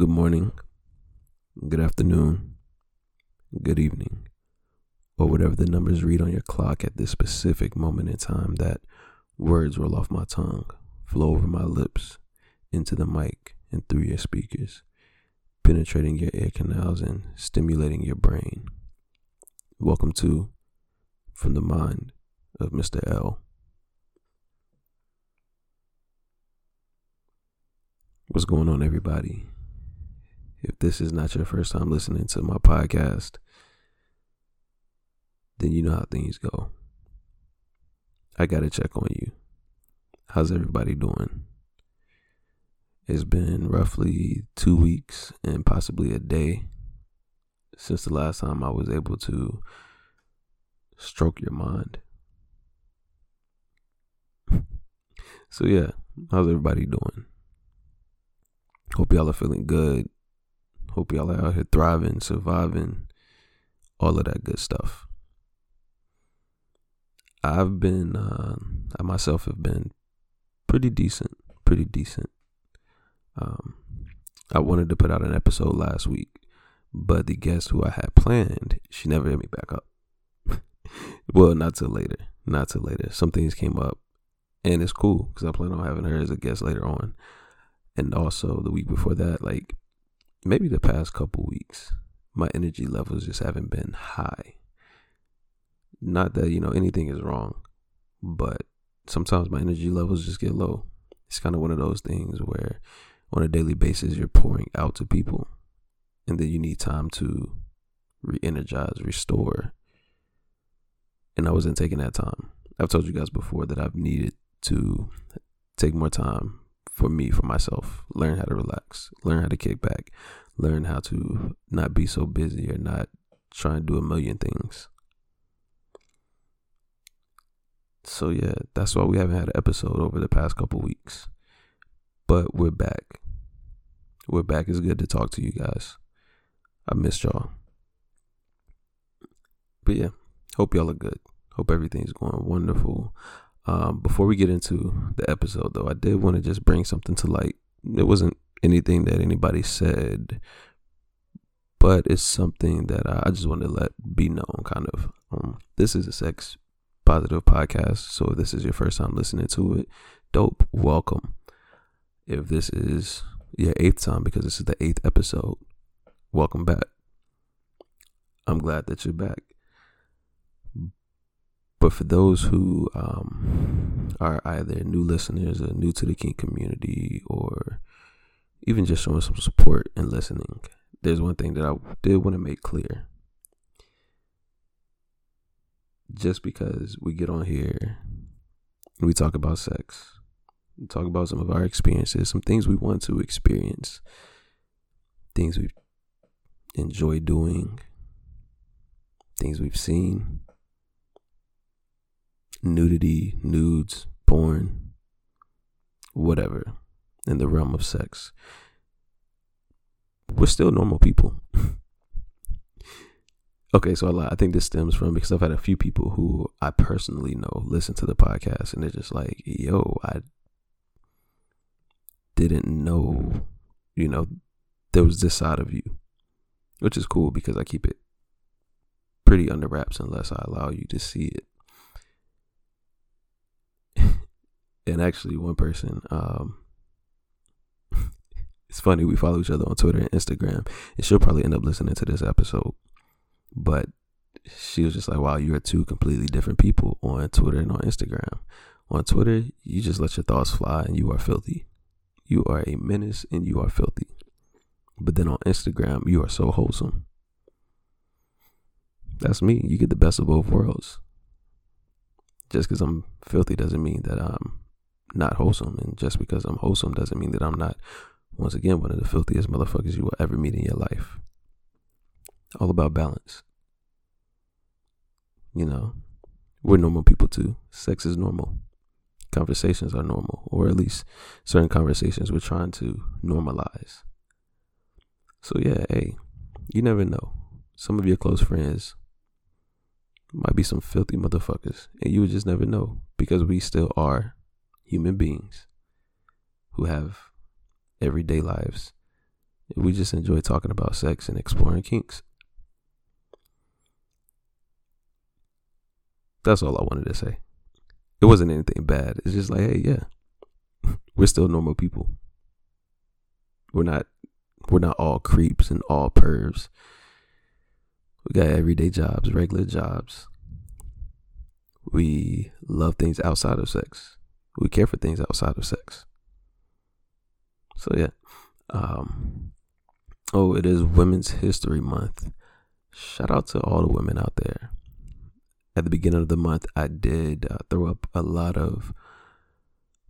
good morning, good afternoon, good evening, or whatever the numbers read on your clock at this specific moment in time that words roll off my tongue, flow over my lips, into the mic, and through your speakers, penetrating your ear canals and stimulating your brain. Welcome to From the Mind of Mr. L. What's going on, everybody? If this is not your first time listening to my podcast, then you know how things go. I got to check on you. How's everybody doing? It's been roughly two weeks and possibly a day since the last time I was able to stroke your mind. so, yeah, how's everybody doing? Hope y'all are feeling good. Hope y'all are out here thriving, surviving, all of that good stuff. I've been, uh, I myself have been pretty decent, pretty decent. Um, I wanted to put out an episode last week, but the guest who I had planned, she never hit me back up. well, not till later, not till later. Some things came up, and it's cool because I plan on having her as a guest later on and also the week before that, like maybe the past couple weeks, my energy levels just haven't been high. Not that, you know, anything is wrong, but sometimes my energy levels just get low. It's kind of one of those things where on a daily basis you're pouring out to people and then you need time to re-energize, restore. And I wasn't taking that time. I've told you guys before that I've needed to take more time for me, for myself. Learn how to relax, learn how to kick back, learn how to not be so busy or not try and do a million things. So yeah, that's why we haven't had an episode over the past couple weeks. But we're back. We're back. It's good to talk to you guys. I missed y'all. But yeah, hope y'all are good. Hope everything's going wonderful. Um, before we get into the episode, though, I did want to just bring something to light. It wasn't anything that anybody said, but it's something that I just want to let be known. Kind of, um, this is a sex positive podcast, so if this is your first time listening to it, dope, welcome. If this is your eighth time, because this is the eighth episode, welcome back. I'm glad that you're back. But for those who um, are either new listeners or new to the kink community or even just showing some support and listening, there's one thing that I did want to make clear. Just because we get on here and we talk about sex, we talk about some of our experiences, some things we want to experience, things we enjoy doing, things we've seen, nudity, nudes, porn, whatever in the realm of sex. We're still normal people. okay, so I, think this stems from because I've had a few people who I personally know listen to the podcast and they're just like, yo, I didn't know, you know, there was this side of you, which is cool because I keep it pretty under wraps unless I allow you to see it. And actually one person um it's funny we follow each other on twitter and instagram and she'll probably end up listening to this episode. But she was just like wow you're two completely different people on twitter and on instagram. On twitter you just let your thoughts fly and you are filthy. You are a menace and you are filthy. But then on instagram you are so wholesome. That's me. You get the best of both worlds. Just because i'm filthy doesn't mean that i'm not wholesome. And just because I'm wholesome doesn't mean that I'm not, once again, one of the filthiest motherfuckers you will ever meet in your life. All about balance. You know, we're normal people too. Sex is normal. Conversations are normal, or at least certain conversations we're trying to normalize. So, yeah, hey, you never know. Some of your close friends might be some filthy motherfuckers, and you would just never know because we still are human beings who have everyday lives We just enjoy talking about sex and exploring kinks. That's all I wanted to say. It wasn't anything bad. It's just like, hey, yeah, we're still normal people. We're not we're not all creeps and all pervs. We got everyday jobs, regular jobs. We love things outside of sex. We care for things outside of sex. So yeah. Um oh, it is Women's History Month. Shout out to all the women out there. At the beginning of the month, I did uh, throw up a lot of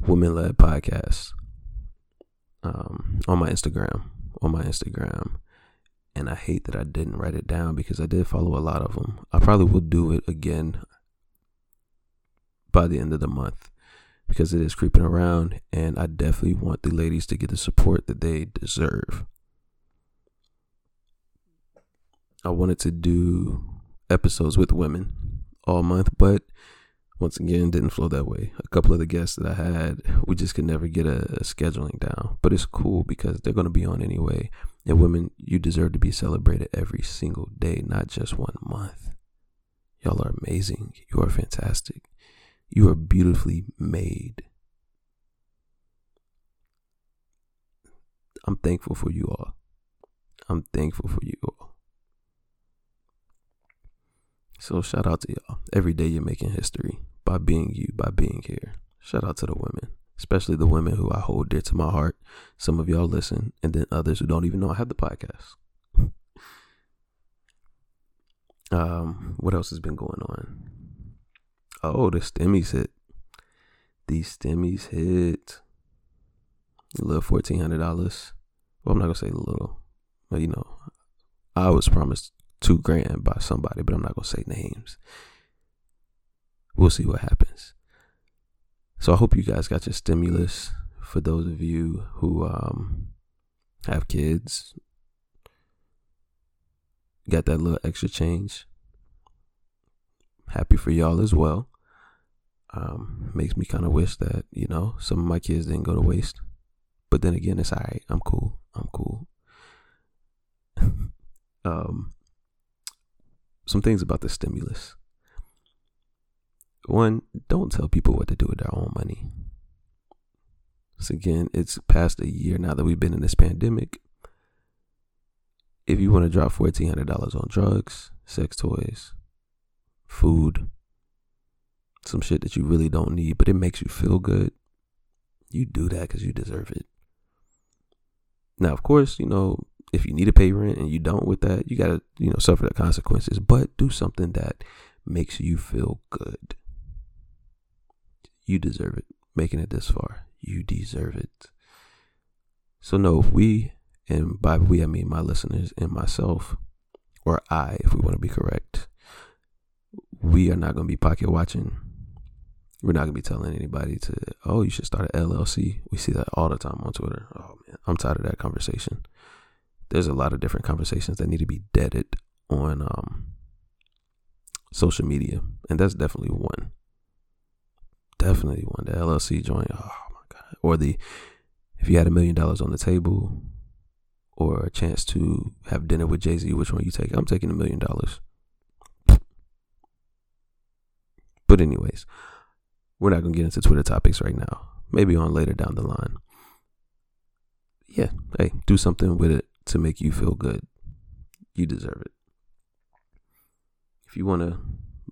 women-led podcasts um, on my Instagram on my Instagram. And I hate that I didn't write it down because I did follow a lot of them. I probably will do it again by the end of the month because it is creeping around and I definitely want the ladies to get the support that they deserve. I wanted to do episodes with women all month, but once again didn't flow that way. A couple of the guests that I had, we just could never get a, a scheduling down. But it's cool because they're going to be on anyway. And women, you deserve to be celebrated every single day, not just one month. Y'all are amazing. You are fantastic. You are beautifully made. I'm thankful for you all. I'm thankful for you all. So shout out to y'all. Every day you're making history by being you, by being here. Shout out to the women, especially the women who I hold dear to my heart. Some of y'all listen, and then others who don't even know I have the podcast. um, what else has been going on? Oh, the stimmies hit. These stimmies hit. A little fourteen hundred dollars. Well, I'm not gonna say little, but you know, I was promised two grand by somebody, but I'm not gonna say names. We'll see what happens. So I hope you guys got your stimulus. For those of you who um, have kids, got that little extra change. Happy for y'all as well. Um, makes me kind of wish that you know some of my kids didn't go to waste. But then again, it's alright. I'm cool. I'm cool. um, some things about the stimulus. One, don't tell people what to do with their own money. So again, it's past a year now that we've been in this pandemic. If you want to drop fourteen hundred dollars on drugs, sex toys, food, some shit that you really don't need, but it makes you feel good, you do that because you deserve it. Now, of course, you know if you need to pay rent and you don't with that, you gotta you know suffer the consequences. But do something that makes you feel good. You deserve it. Making it this far, you deserve it. So no, we and by we I mean my listeners and myself, or I, if we want to be correct, we are not going to be pocket watching. We're not to be telling anybody to, oh, you should start an LLC. We see that all the time on Twitter. Oh man, I'm tired of that conversation. There's a lot of different conversations that need to be deaded on um, social media, and that's definitely one definitely one. The LLC joint. Oh my god. Or the if you had a million dollars on the table, or a chance to have dinner with Jay Z, which one you take? I'm taking a million dollars. But anyways, we're not gonna get into Twitter topics right now. Maybe on later down the line. Yeah, hey, do something with it to make you feel good. You deserve it. If you want to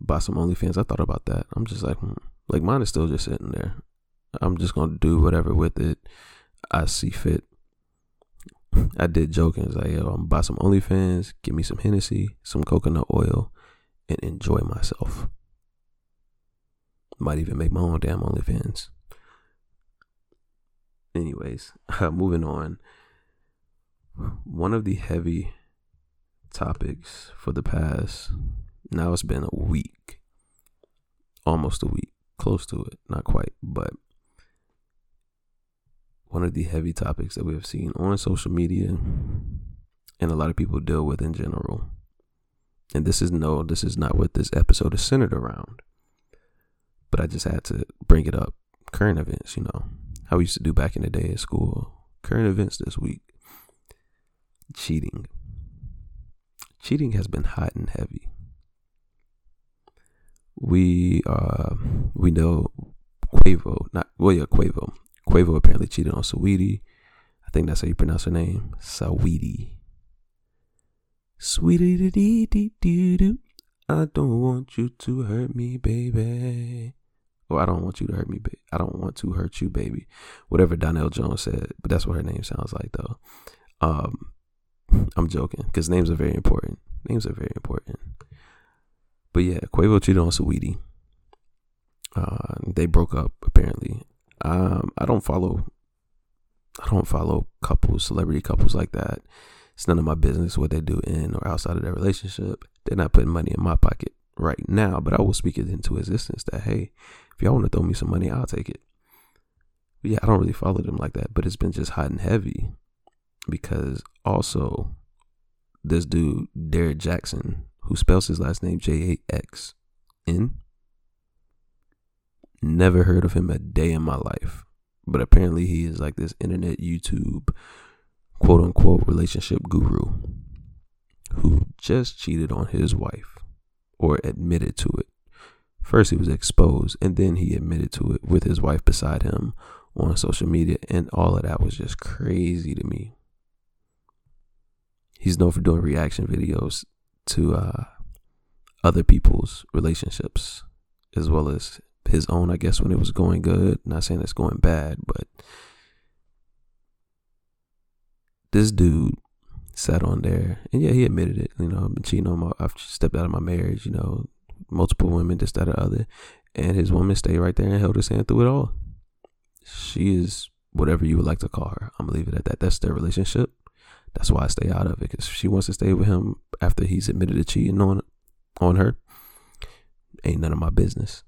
buy some OnlyFans, I thought about that. I'm just like, hmm, like mine is still just sitting there. I'm just gonna do whatever with it I see fit. I did joking. It's like, yo, I'm gonna buy some OnlyFans, give me some Hennessy, some coconut oil, and enjoy myself. Might even make my own damn OnlyFans. Anyways, moving on. One of the heavy topics for the past, now it's been a week, almost a week, close to it, not quite, but one of the heavy topics that we have seen on social media and a lot of people deal with in general. And this is no, this is not what this episode is centered around. But I just had to bring it up. Current events, you know, how we used to do back in the day at school. Current events this week. cheating. Cheating has been hot and heavy. We uh we know Quavo, not well yeah, Quavo. Quavo apparently cheated on Saweetie. I think that's how you pronounce her name. Saweetie. Sweetie dee dee dee doo. I don't want you to hurt me, baby. Or I don't want you to hurt me, baby. I don't want to hurt you, baby. Whatever Donell Jones said, but that's what her name sounds like, though. Um, I'm joking because names are very important. Names are very important. But yeah, Quavo cheated on Saweetie. Uh, they broke up apparently. Um, I don't follow. I don't follow couples, celebrity couples like that. It's none of my business what they do in or outside of their relationship. They're not putting money in my pocket right now, but I will speak it into existence that hey, if y'all want to throw me some money, I'll take it. But yeah, I don't really follow them like that, but it's been just hot and heavy because also this dude Derrick Jaxn, who spells his last name J A X N, never heard of him a day in my life, but apparently he is like this internet YouTube quote unquote relationship guru who just cheated on his wife or admitted to it. First, he was exposed, and then he admitted to it with his wife beside him on social media, and all of that was just crazy to me. He's known for doing reaction videos to uh, other people's relationships, as well as his own, I guess, when it was going good. Not saying it's going bad, but this dude sat on there, and yeah, he admitted it. You know, I've been cheating on my, I've stepped out of my marriage. You know, multiple women, this, that, or other, and his woman stayed right there and held his hand through it all. She is whatever you would like to call her. I'm gonna leave it at that. That's their relationship. That's why I stay out of it because she wants to stay with him after he's admitted to cheating on on her. Ain't none of my business.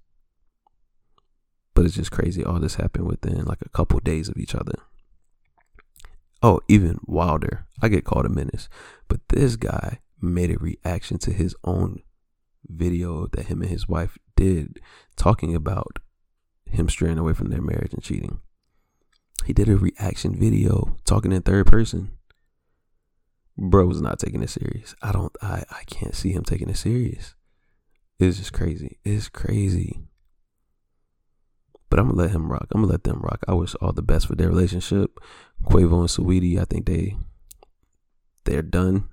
But it's just crazy. All this happened within like a couple days of each other. Oh, even wilder. I get called a menace. But this guy made a reaction to his own video that him and his wife did talking about him straying away from their marriage and cheating. He did a reaction video talking in third person. Bro was not taking it serious. I don't I, I can't see him taking it serious. It's just crazy. It's crazy. But I'm gonna let him rock. I'm gonna let them rock. I wish all the best for their relationship. Quavo and Saweetie, I think they they're done.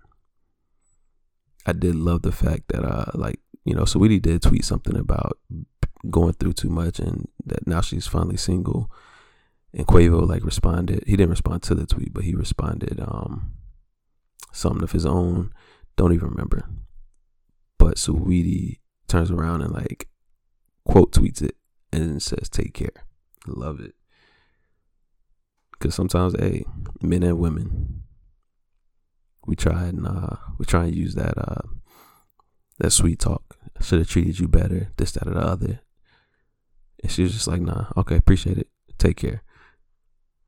I did love the fact that uh like you know Saweetie did tweet something about going through too much and that now she's finally single. And Quavo like responded. He didn't respond to the tweet, but he responded um something of his own. Don't even remember. But Saweetie turns around and like quote tweets it and says take care. Love it. Cause sometimes, hey, men and women, we try and uh, we try and use that uh, that sweet talk. Should have treated you better. This, that, or the other. And she was just like, nah, okay, appreciate it. Take care.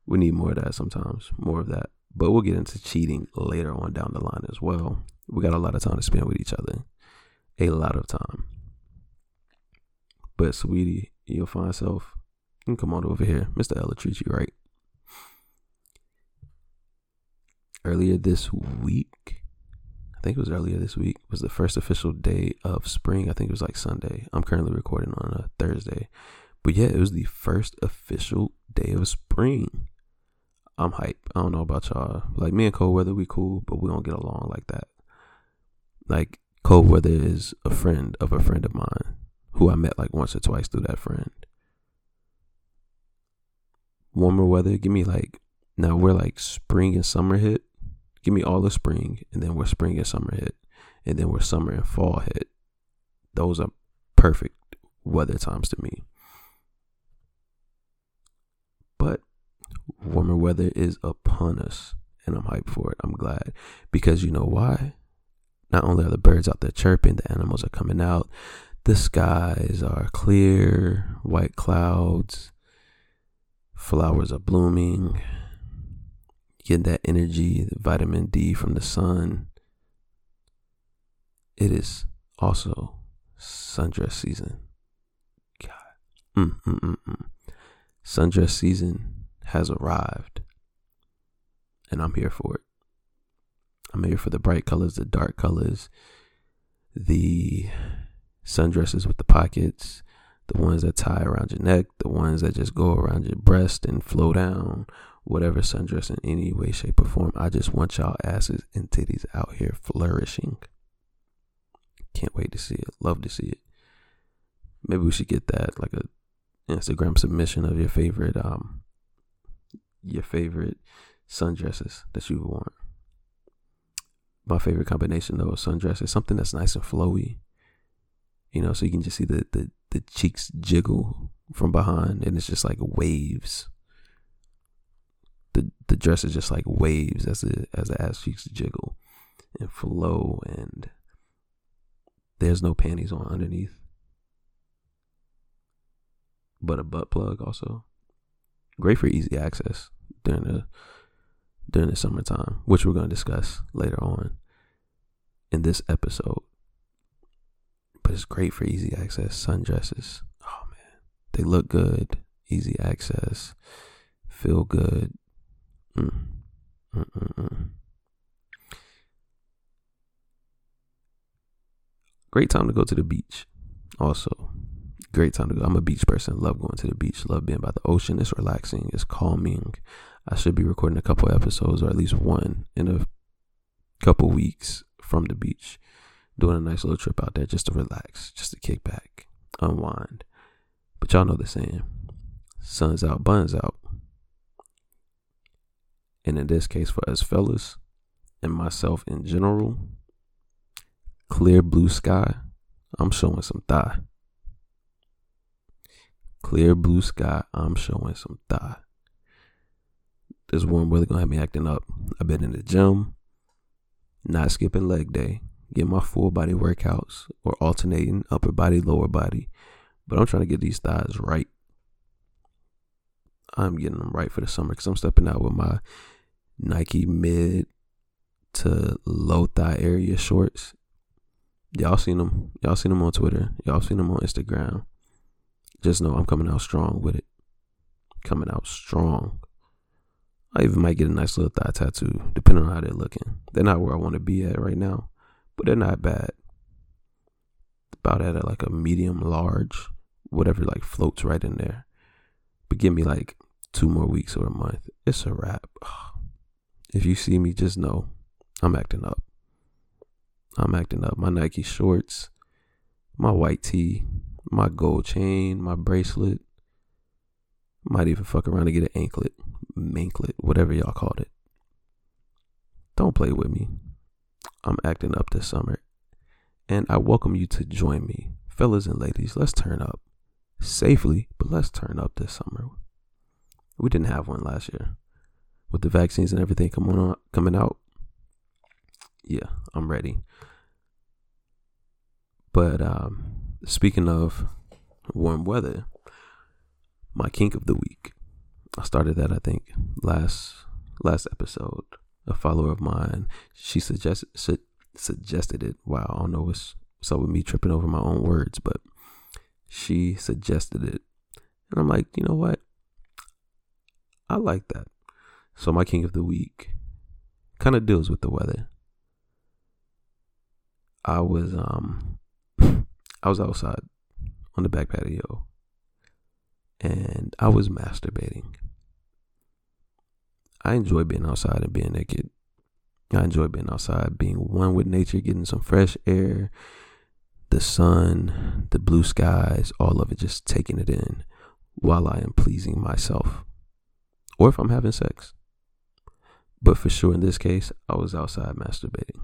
We need more of that sometimes. More of that. But we'll get into cheating later on down the line as well. We got a lot of time to spend with each other. A lot of time. But sweetie, you'll find yourself. Come on over here. Mr. L treats you right. Earlier this week, I think it was earlier this week, was the first official day of spring. I think it was like Sunday. I'm currently recording on a Thursday. But yeah, it was the first official day of spring. I'm hype. I don't know about y'all. Like me and cold weather, we cool, but we don't get along like that. Like cold weather is a friend of a friend of mine who I met like once or twice through that friend. Warmer weather, give me like now we're like spring and summer hit. Give me all the spring, and then we're spring and summer hit, and then we're summer and fall hit. Those are perfect weather times to me. But warmer weather is upon us, and I'm hyped for it. I'm glad because you know why? Not only are the birds out there chirping, the animals are coming out, the skies are clear, white clouds, flowers are blooming, get that energy, the vitamin D from the sun. It is also sundress season. God. Mm, mm, mm, mm. Sundress season has arrived, and I'm here for it. I'm here for the bright colors, the dark colors, the sundresses with the pockets, the ones that tie around your neck, the ones that just go around your breast and flow down, whatever sundress in any way, shape, or form. I just want y'all asses and titties out here flourishing. Can't wait to see it. Love to see it. Maybe we should get that like a Instagram submission of your favorite um your favorite sundresses that you've worn. My favorite combination though of sundresses, something that's nice and flowy. You know, so you can just see the, the, the cheeks jiggle from behind and it's just like waves. The the dress is just like waves as the as the ass cheeks jiggle and flow and there's no panties on underneath. But a butt plug also. Great for easy access during the during the summertime, which we're going to discuss later on in this episode. But it's great for easy access sundresses. Oh man, they look good, easy access, feel good. Mm. Mm-mm-mm. Great time to go to the beach. Also, great time to go. I'm a beach person. Love going to the beach. Love being by the ocean. It's relaxing. It's calming. I should be recording a couple episodes, or at least one, in a couple weeks from the beach, doing a nice little trip out there just to relax, just to kick back, unwind. But y'all know the saying: "Sun's out, buns out." And in this case, for us fellas and myself in general, clear blue sky, I'm showing some thigh. Clear blue sky, I'm showing some thigh. This warm weather gonna have me acting up. I've been in the gym, not skipping leg day, get my full body workouts or alternating upper body, lower body. But I'm trying to get these thighs right. I'm getting them right for the summer because I'm stepping out with my Nike mid to low thigh area shorts Y'all seen them. Y'all seen them on Twitter. Y'all seen them on Instagram. Just know I'm coming out strong with it. Coming out strong. I even might get a nice little thigh tattoo, depending on how they're looking. They're not where I want to be at right now, but they're not bad. About at like a medium large, whatever like floats right in there. But give me like two more weeks or a month. It's a wrap. If you see me, just know I'm acting up. I'm acting up. My Nike shorts, my white tee, my gold chain, my bracelet. Might even fuck around and get an anklet, manklet, whatever y'all called it. Don't play with me. I'm acting up this summer. And I welcome you to join me. Fellas and ladies, let's turn up. Safely, but let's turn up this summer. We didn't have one last year. With the vaccines and everything coming on coming out. Yeah, I'm ready. But um, speaking of warm weather, my kink of the week. I started that I think last last episode. A follower of mine, she suggested su- suggested it. Wow, I don't know what's, what's up with me tripping over my own words, but she suggested it, and I'm like, you know what? I like that. So my kink of the week kind of deals with the weather. I was um I was outside on the back patio and I was masturbating. I enjoy being outside and being naked. I enjoy being outside, being one with nature, getting some fresh air, the sun, the blue skies, all of it, just taking it in while I am pleasing myself. Or if I'm having sex. But for sure, in this case, I was outside masturbating.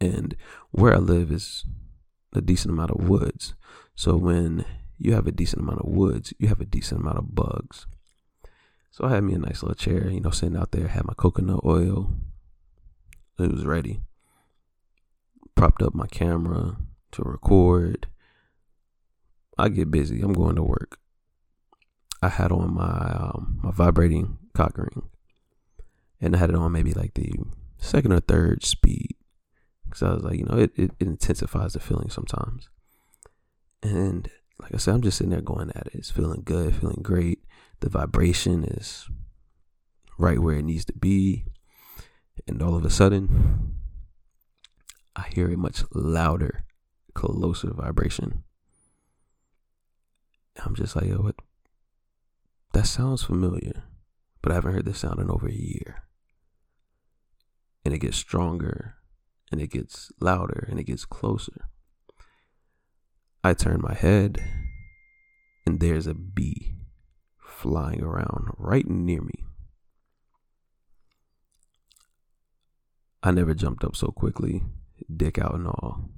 And where I live is a decent amount of woods. So when you have a decent amount of woods, you have a decent amount of bugs. So I had me a nice little chair, you know, sitting out there, had my coconut oil. It was ready. Propped up my camera to record. I get busy. I'm going to work. I had on my um, my vibrating cock ring, and I had it on maybe like the second or third speed. Because I was like, you know, it, it, it intensifies the feeling sometimes. And like I said, I'm just sitting there going at it. It's feeling good, feeling great. The vibration is right where it needs to be. And all of a sudden, I hear a much louder, closer vibration. I'm just like, yo, what? That sounds familiar, but I haven't heard this sound in over a year. And it gets stronger, and it gets louder, and it gets closer. I turn my head, and there's a bee flying around right near me. I never jumped up so quickly, dick out and all,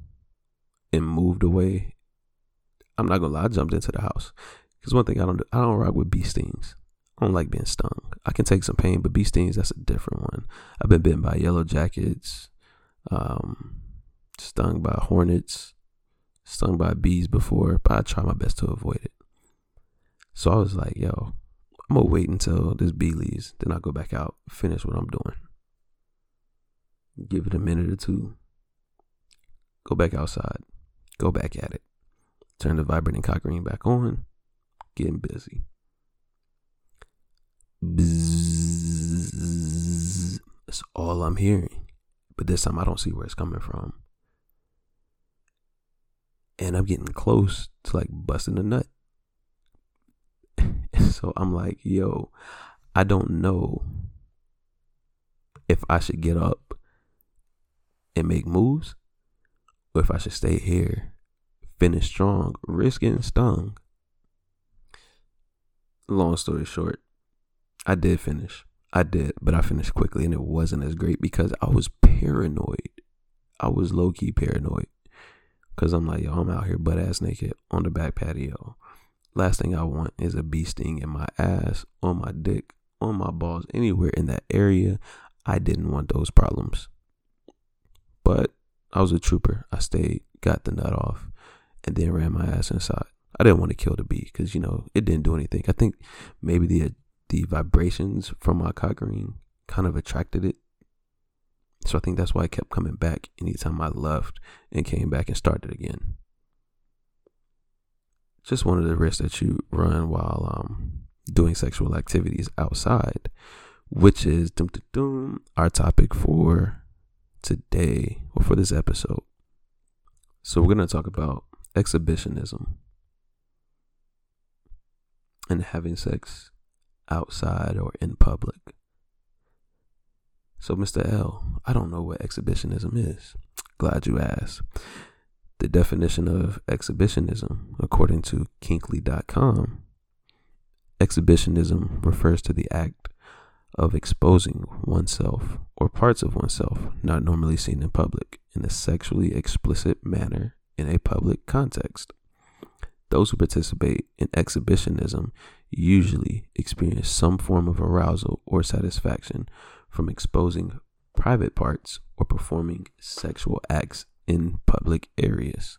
and moved away. I'm not gonna lie, I jumped into the house. Cause one thing I don't do, I don't rock with bee stings. I don't like being stung. I can take some pain, but bee stings, that's a different one. I've been bitten by yellow jackets, um, stung by hornets, stung by bees before, but I try my best to avoid it. So I was like, yo, I'm gonna wait until this bee leaves, then I'll go back out, finish what I'm doing. Give it a minute or two. Go back outside. Go back at it. Turn the vibrating cock ring back on. Getting busy. Bzzz. That's all I'm hearing. But this time I don't see where it's coming from. And I'm getting close to like busting a nut. so I'm like, yo, I don't know if I should get up and make moves, or if I should stay here, finish strong, risk getting stung. Long story short, I did finish. I did, but I finished quickly and it wasn't as great because I was paranoid. I was low key paranoid. Cause I'm like, yo, I'm out here butt ass naked on the back patio. Last thing I want is a bee sting in my ass, on my dick, on my balls, anywhere in that area. I didn't want those problems. But I was a trooper. I stayed, got the nut off, and then ran my ass inside. I didn't want to kill the bee because you know it didn't do anything. I think maybe the the vibrations from my cock ring kind of attracted it. So I think that's why I kept coming back anytime I left and came back and started again. Just one of the risks that you run while um, doing sexual activities outside, which is our topic for today or for this episode. So, we're going to talk about exhibitionism and having sex outside or in public. So, Mr. L, I don't know what exhibitionism is. Glad you asked. The definition of exhibitionism, according to kinkly.com, exhibitionism refers to the act of exposing oneself or parts of oneself not normally seen in public in a sexually explicit manner in a public context. Those who participate in exhibitionism usually experience some form of arousal or satisfaction from exposing private parts or performing sexual acts in public areas.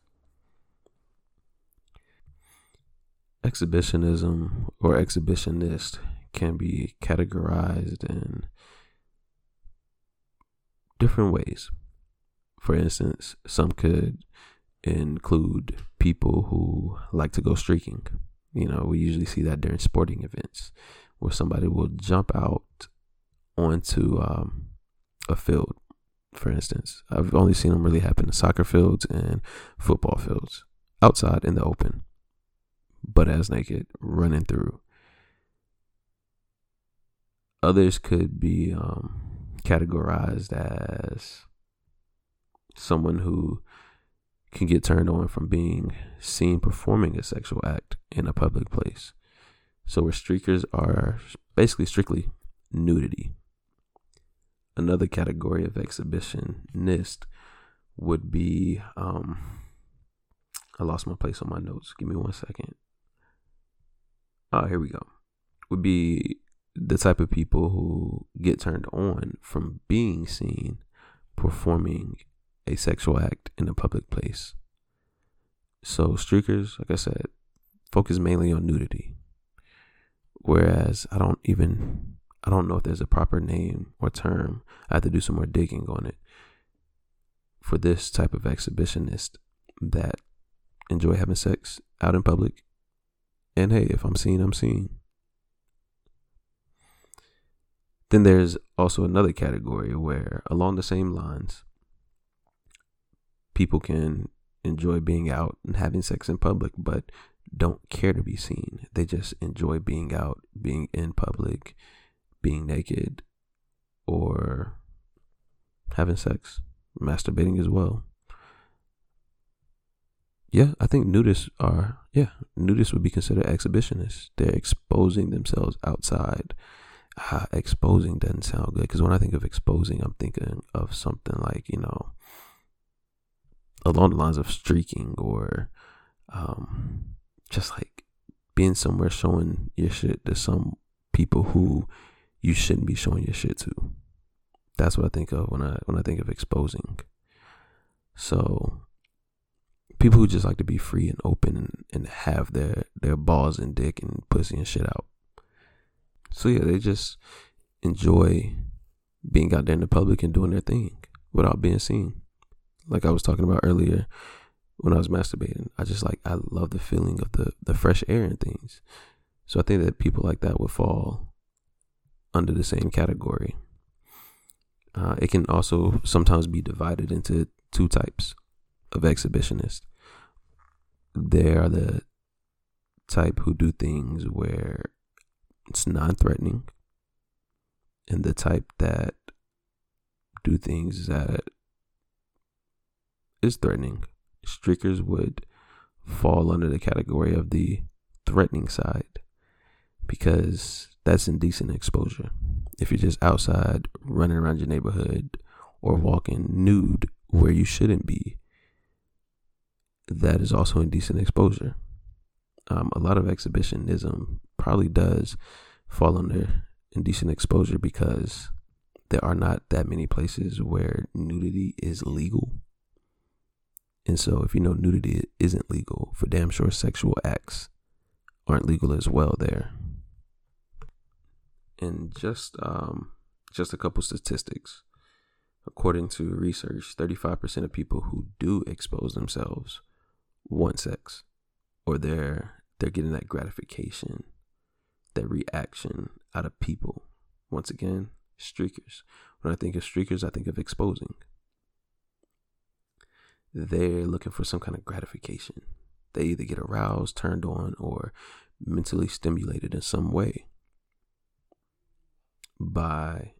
Exhibitionism or exhibitionist can be categorized in different ways. For instance, some could include people who like to go streaking. You know, we usually see that during sporting events where somebody will jump out onto um, a field, for instance. I've only seen them really happen in soccer fields and football fields outside in the open, but as naked, running through. Others could be um, categorized as someone who can get turned on from being seen performing a sexual act in a public place. So, where streakers are basically strictly nudity. Another category of exhibitionist would be um, I lost my place on my notes. Give me one second. Oh, here we go. Would be the type of people who get turned on from being seen performing a sexual act in a public place. So streakers, like I said, focus mainly on nudity. Whereas I don't even I don't know if there's a proper name or term. I have to do some more digging on it. For this type of exhibitionist that enjoy having sex out in public. And hey, if I'm seen, I'm seen. then there's also another category where, along the same lines, people can enjoy being out and having sex in public, but don't care to be seen. They just enjoy being out, being in public, being naked, or having sex, masturbating as well. Yeah, I think nudists are, yeah, nudists would be considered exhibitionists. They're exposing themselves outside. Uh, exposing doesn't sound good because when I think of exposing, I'm thinking of something like, you know, along the lines of streaking or um, just like being somewhere showing your shit to some people who you shouldn't be showing your shit to. That's what I think of when I when I think of exposing. So people who just like to be free and open and, and have their their balls and dick and pussy and shit out. So yeah, they just enjoy being out there in the public and doing their thing without being seen like I was talking about earlier when I was masturbating. I just like I love the feeling of the the fresh air and things. So I think that people like that would fall under the same category. Uh, it can also sometimes be divided into two types of exhibitionists. There are the type who do things where it's non-threatening, and the type that do things that is threatening. Streakers would fall under the category of the threatening side because that's indecent exposure. If you're just outside running around your neighborhood or walking nude where you shouldn't be, that is also indecent exposure. Um, a lot of exhibitionism probably does fall under indecent exposure because there are not that many places where nudity is legal. And so, if you know nudity isn't legal, for damn sure sexual acts aren't legal as well there. And just um, just a couple statistics. According to research, 35% of people who do expose themselves want sex, or they're they're getting that gratification, that reaction out of people. Once again, streakers. When I think of streakers, I think of exposing they're looking for some kind of gratification. They either get aroused, turned on, or mentally stimulated in some way by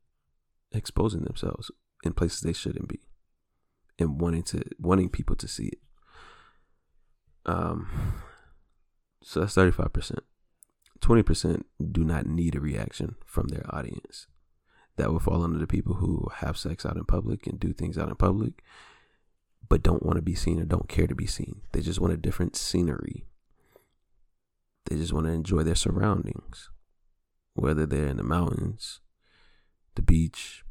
exposing themselves in places they shouldn't be and wanting to wanting people to see it. Um so that's 35%. 20% do not need a reaction from their audience. That would fall under the people who have sex out in public and do things out in public but don't want to be seen or don't care to be seen. They just want a different scenery. They just want to enjoy their surroundings, whether they're in the mountains, the beach,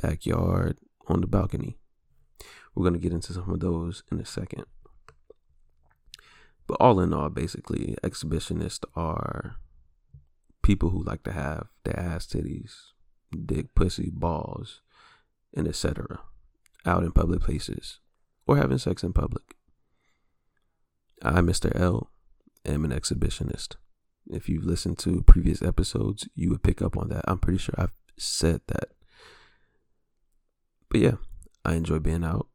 backyard, on the balcony. We're going to get into some of those in a second. But all in all, basically, exhibitionists are people who like to have their ass titties, dick, pussy, balls, and etc out in public places or having sex in public. I, Mr. L, am an exhibitionist. If you've listened to previous episodes, you would pick up on that. I'm pretty sure I've said that. But yeah, I enjoy being out.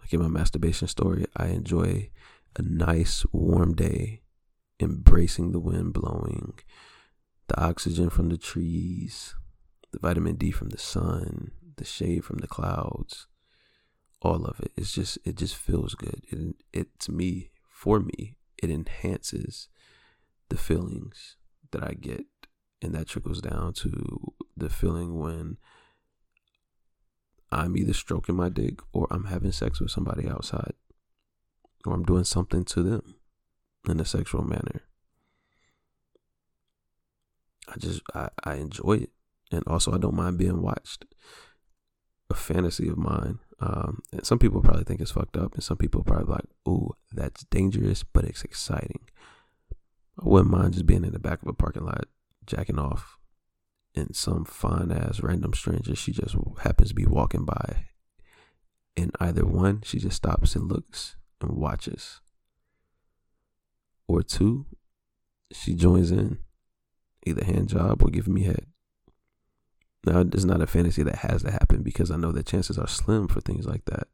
Like in my masturbation story, I enjoy a nice warm day, embracing the wind blowing, the oxygen from the trees, the vitamin D from the sun, the shade from the clouds, all of it. It's just it just feels good. It it to me for me it enhances the feelings that I get, and that trickles down to the feeling when I'm either stroking my dick or I'm having sex with somebody outside, or I'm doing something to them in a sexual manner. I just I, I enjoy it. And also I don't mind being watched a fantasy of mine. Um, and some people probably think it's fucked up, and some people probably like, "Ooh, that's dangerous," but it's exciting. I wouldn't mind just being in the back of a parking lot, jacking off, and some fine ass random stranger she just happens to be walking by, and either one, she just stops and looks and watches, or two, she joins in either hand job or giving me head. Now, it's not a fantasy that has to happen because I know that chances are slim for things like that.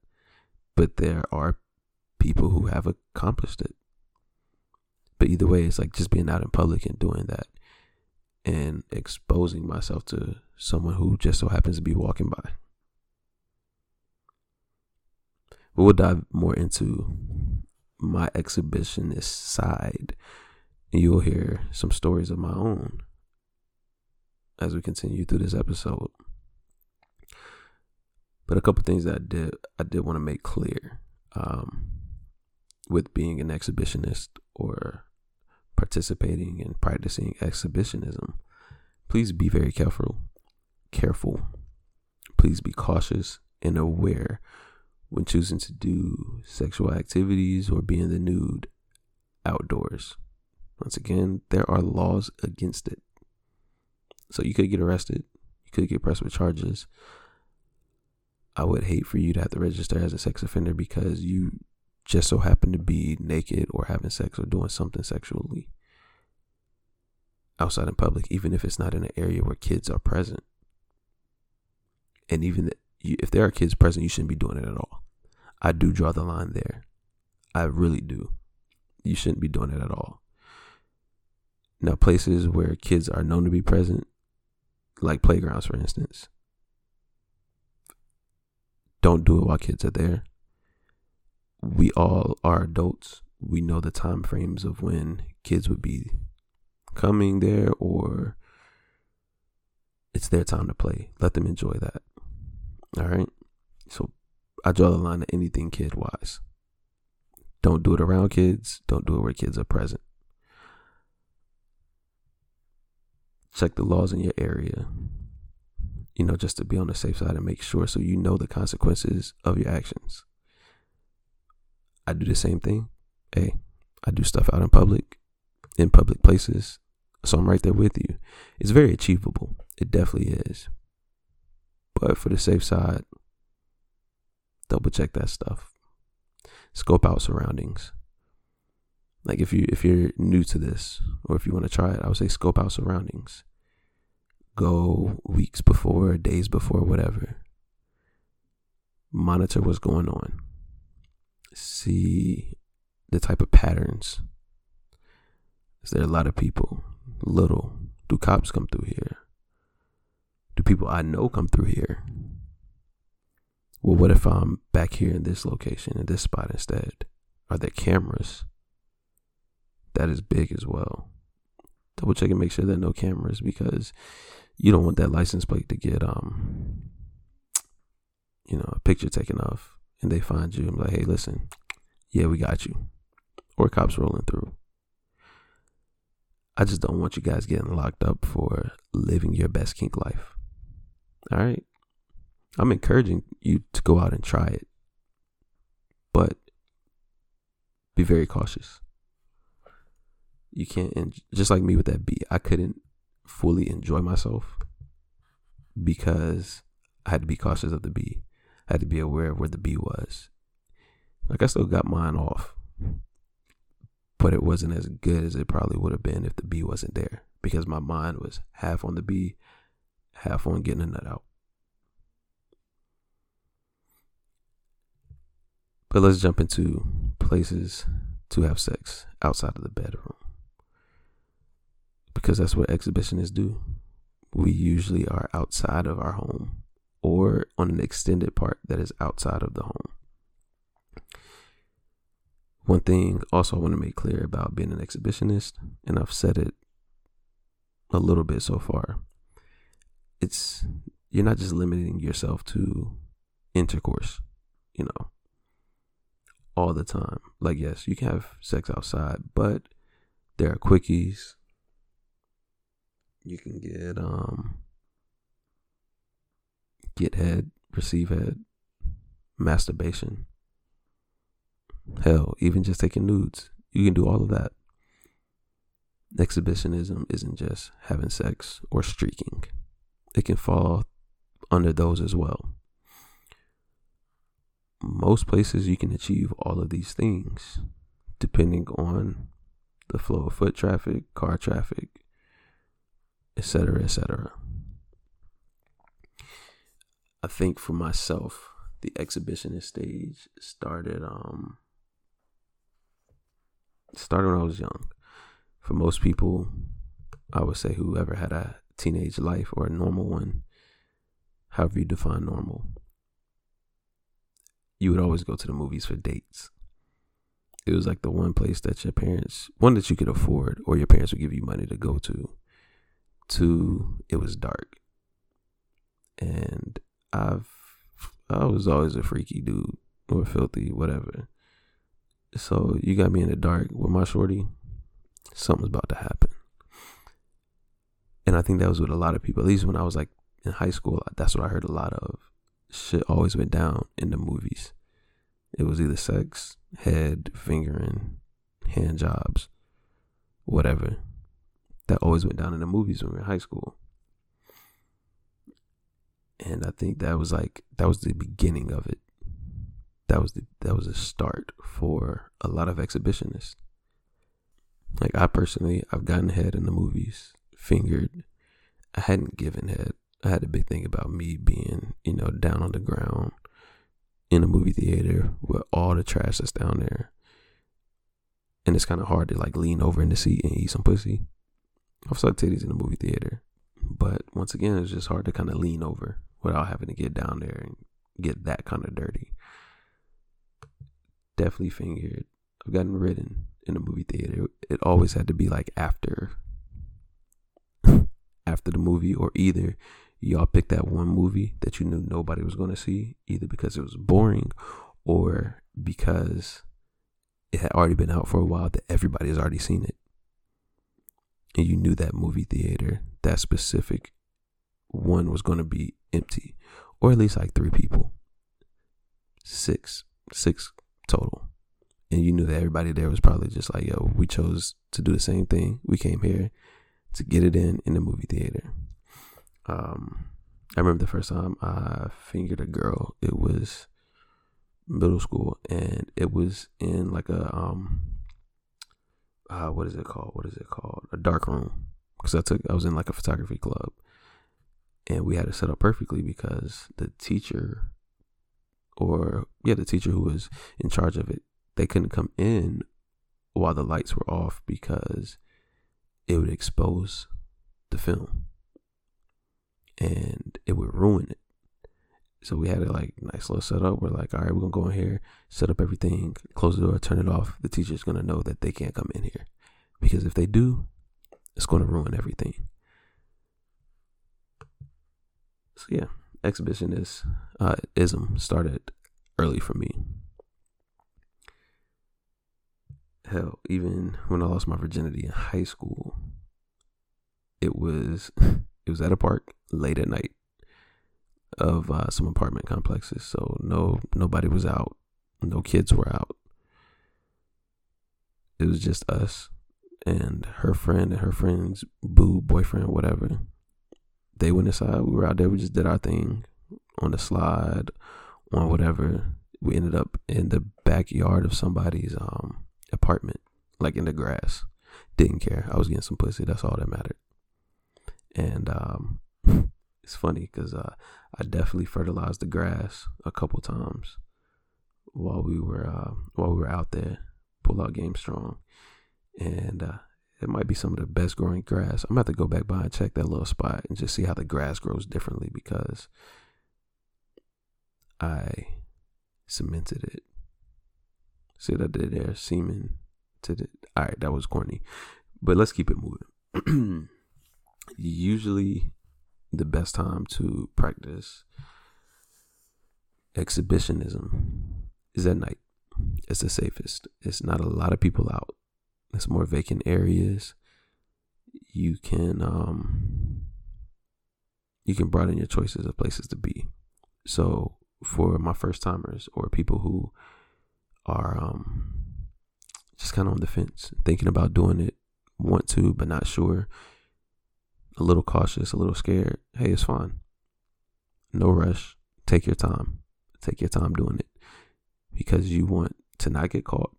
But there are people who have accomplished it. But either way, it's like just being out in public and doing that and exposing myself to someone who just so happens to be walking by. But we'll dive more into my exhibitionist side, and you'll hear some stories of my own as we continue through this episode. But a couple things that I did I did want to make clear um, with being an exhibitionist or participating and practicing exhibitionism. Please be very careful. Careful. Please be cautious and aware when choosing to do sexual activities or be in the nude outdoors. Once again, there are laws against it. So you could get arrested, you could get pressed with charges. I would hate for you to have to register as a sex offender because you just so happen to be naked or having sex or doing something sexually outside in public, even if it's not in an area where kids are present. And even if there are kids present, you shouldn't be doing it at all. I do draw the line there. I really do. You shouldn't be doing it at all. Now, places where kids are known to be present, like playgrounds, for instance, don't do it while kids are there. We all are adults. We know the time frames of when kids would be coming there or it's their time to play. Let them enjoy that. All right. So I draw the line at anything kid wise. Don't do it around kids. Don't do it where kids are present. Check the laws in your area, you know, just to be on the safe side and make sure so you know the consequences of your actions. I do the same thing. Hey, I do stuff out in public, in public places. So I'm right there with you. It's very achievable. It definitely is. But for the safe side, double check that stuff. Scope out surroundings. Like if you if you're new to this or if you want to try it, I would say scope out surroundings. Go weeks before, days before, whatever. Monitor what's going on. See the type of patterns. Is there a lot of people? Little. Do cops come through here? Do people I know come through here? Well, what if I'm back here in this location, in this spot instead? Are there cameras? That is big as well. Double check and make sure there are no cameras because you don't want that license plate to get um you know, a picture taken off and they find you and like, hey, listen, yeah, we got you. Or cops rolling through. I just don't want you guys getting locked up for living your best kink life. All right. I'm encouraging you to go out and try it, but be very cautious. You can't, just like me with that beat, I couldn't fully enjoy myself because I had to be cautious of the bee. I had to be aware of where the bee was. Like I still got mine off, but it wasn't as good as it probably would have been if the bee wasn't there because my mind was half on the bee, half on getting a nut out. But let's jump into places to have sex outside of the bedroom. Because that's what exhibitionists do. We usually are outside of our home or on an extended part that is outside of the home. One thing also I want to make clear about being an exhibitionist, and I've said it a little bit so far, it's you're not just limiting yourself to intercourse, you know, all the time. Like, yes, you can have sex outside, but there are quickies. You can get um get head, receive head, masturbation. Hell, even just taking nudes. You can do all of that. Exhibitionism isn't just having sex or streaking. It can fall under those as well. Most places you can achieve all of these things depending on the flow of foot traffic, car traffic, etc., etc. I think for myself, the exhibitionist stage started um started when I was young. For most people, I would say whoever had a teenage life or a normal one, however you define normal, you would always go to the movies for dates. It was like the one place that your parents, one that you could afford, or your parents would give you money to go to. Two, it was dark. And I've, I was always a freaky dude or filthy, whatever. So you got me in the dark with my shorty, something's about to happen. And I think that was with a lot of people. At least when I was like in high school, that's what I heard a lot of. Shit always went down in the movies. It was either sex, head, fingering, hand jobs, whatever. That always went down in the movies when we were in high school. And I think that was like that was the beginning of it. That was the that was a start for a lot of exhibitionists. Like I personally, I've gotten head in the movies fingered. I hadn't given head. I had a big thing about me being, you know, down on the ground in a movie theater with all the trash that's down there. And it's kind of hard to like lean over in the seat and eat some pussy. I've sucked titties in the movie theater. But once again, it's just hard to kind of lean over without having to get down there and get that kind of dirty. Definitely fingered. I've gotten ridden in the movie theater. It always had to be like after after the movie or either y'all picked that one movie that you knew nobody was going to see either because it was boring or because it had already been out for a while that everybody has already seen it and you knew that movie theater that specific one was going to be empty or at least like three people six six total and you knew that everybody there was probably just like yo we chose to do the same thing we came here to get it in in the movie theater. Um, I remember the first time I fingered a girl. It was middle school, and it was in like a um, uh, what is it called? What is it called? A dark room. Because I took I was in like a photography club, and we had it set up perfectly because the teacher, or yeah, the teacher who was in charge of it, they couldn't come in while the lights were off because it would expose the film and it would ruin it. So we had a like nice little setup. We're like, all right, we're gonna go in here, set up everything, close the door, turn it off. The teacher's gonna know that they can't come in here because if they do, it's gonna ruin everything. So yeah, exhibitionist uh, ism started early for me. hell, even when I lost my virginity in high school, it was it was at a park late at night of uh, some apartment complexes. So no nobody was out, no kids were out. It was just us and her friend and her friend's boo boyfriend, whatever. They went inside. We were out there. We just did our thing on the slide, on whatever. We ended up in the backyard of somebody's um apartment, like in the grass. Didn't care. I was getting some pussy. That's all that mattered. And um, it's funny because uh, I definitely fertilized the grass a couple times while we were uh, while we were out there. Pull out game strong, and uh, it might be some of the best growing grass. I'm have to go back by and check that little spot and just see how the grass grows differently because I cemented it See what I did there? Semen to the. All right, that was corny, but let's keep it moving. Usually, the best time to practice exhibitionism is at night. It's the safest. It's not a lot of people out. It's more vacant areas. You can um you can broaden your choices of places to be. So for my first timers or people who are um, just kind of on the fence, thinking about doing it, want to, but not sure, a little cautious, a little scared. Hey, it's fine. No rush. Take your time. Take your time doing it because you want to not get caught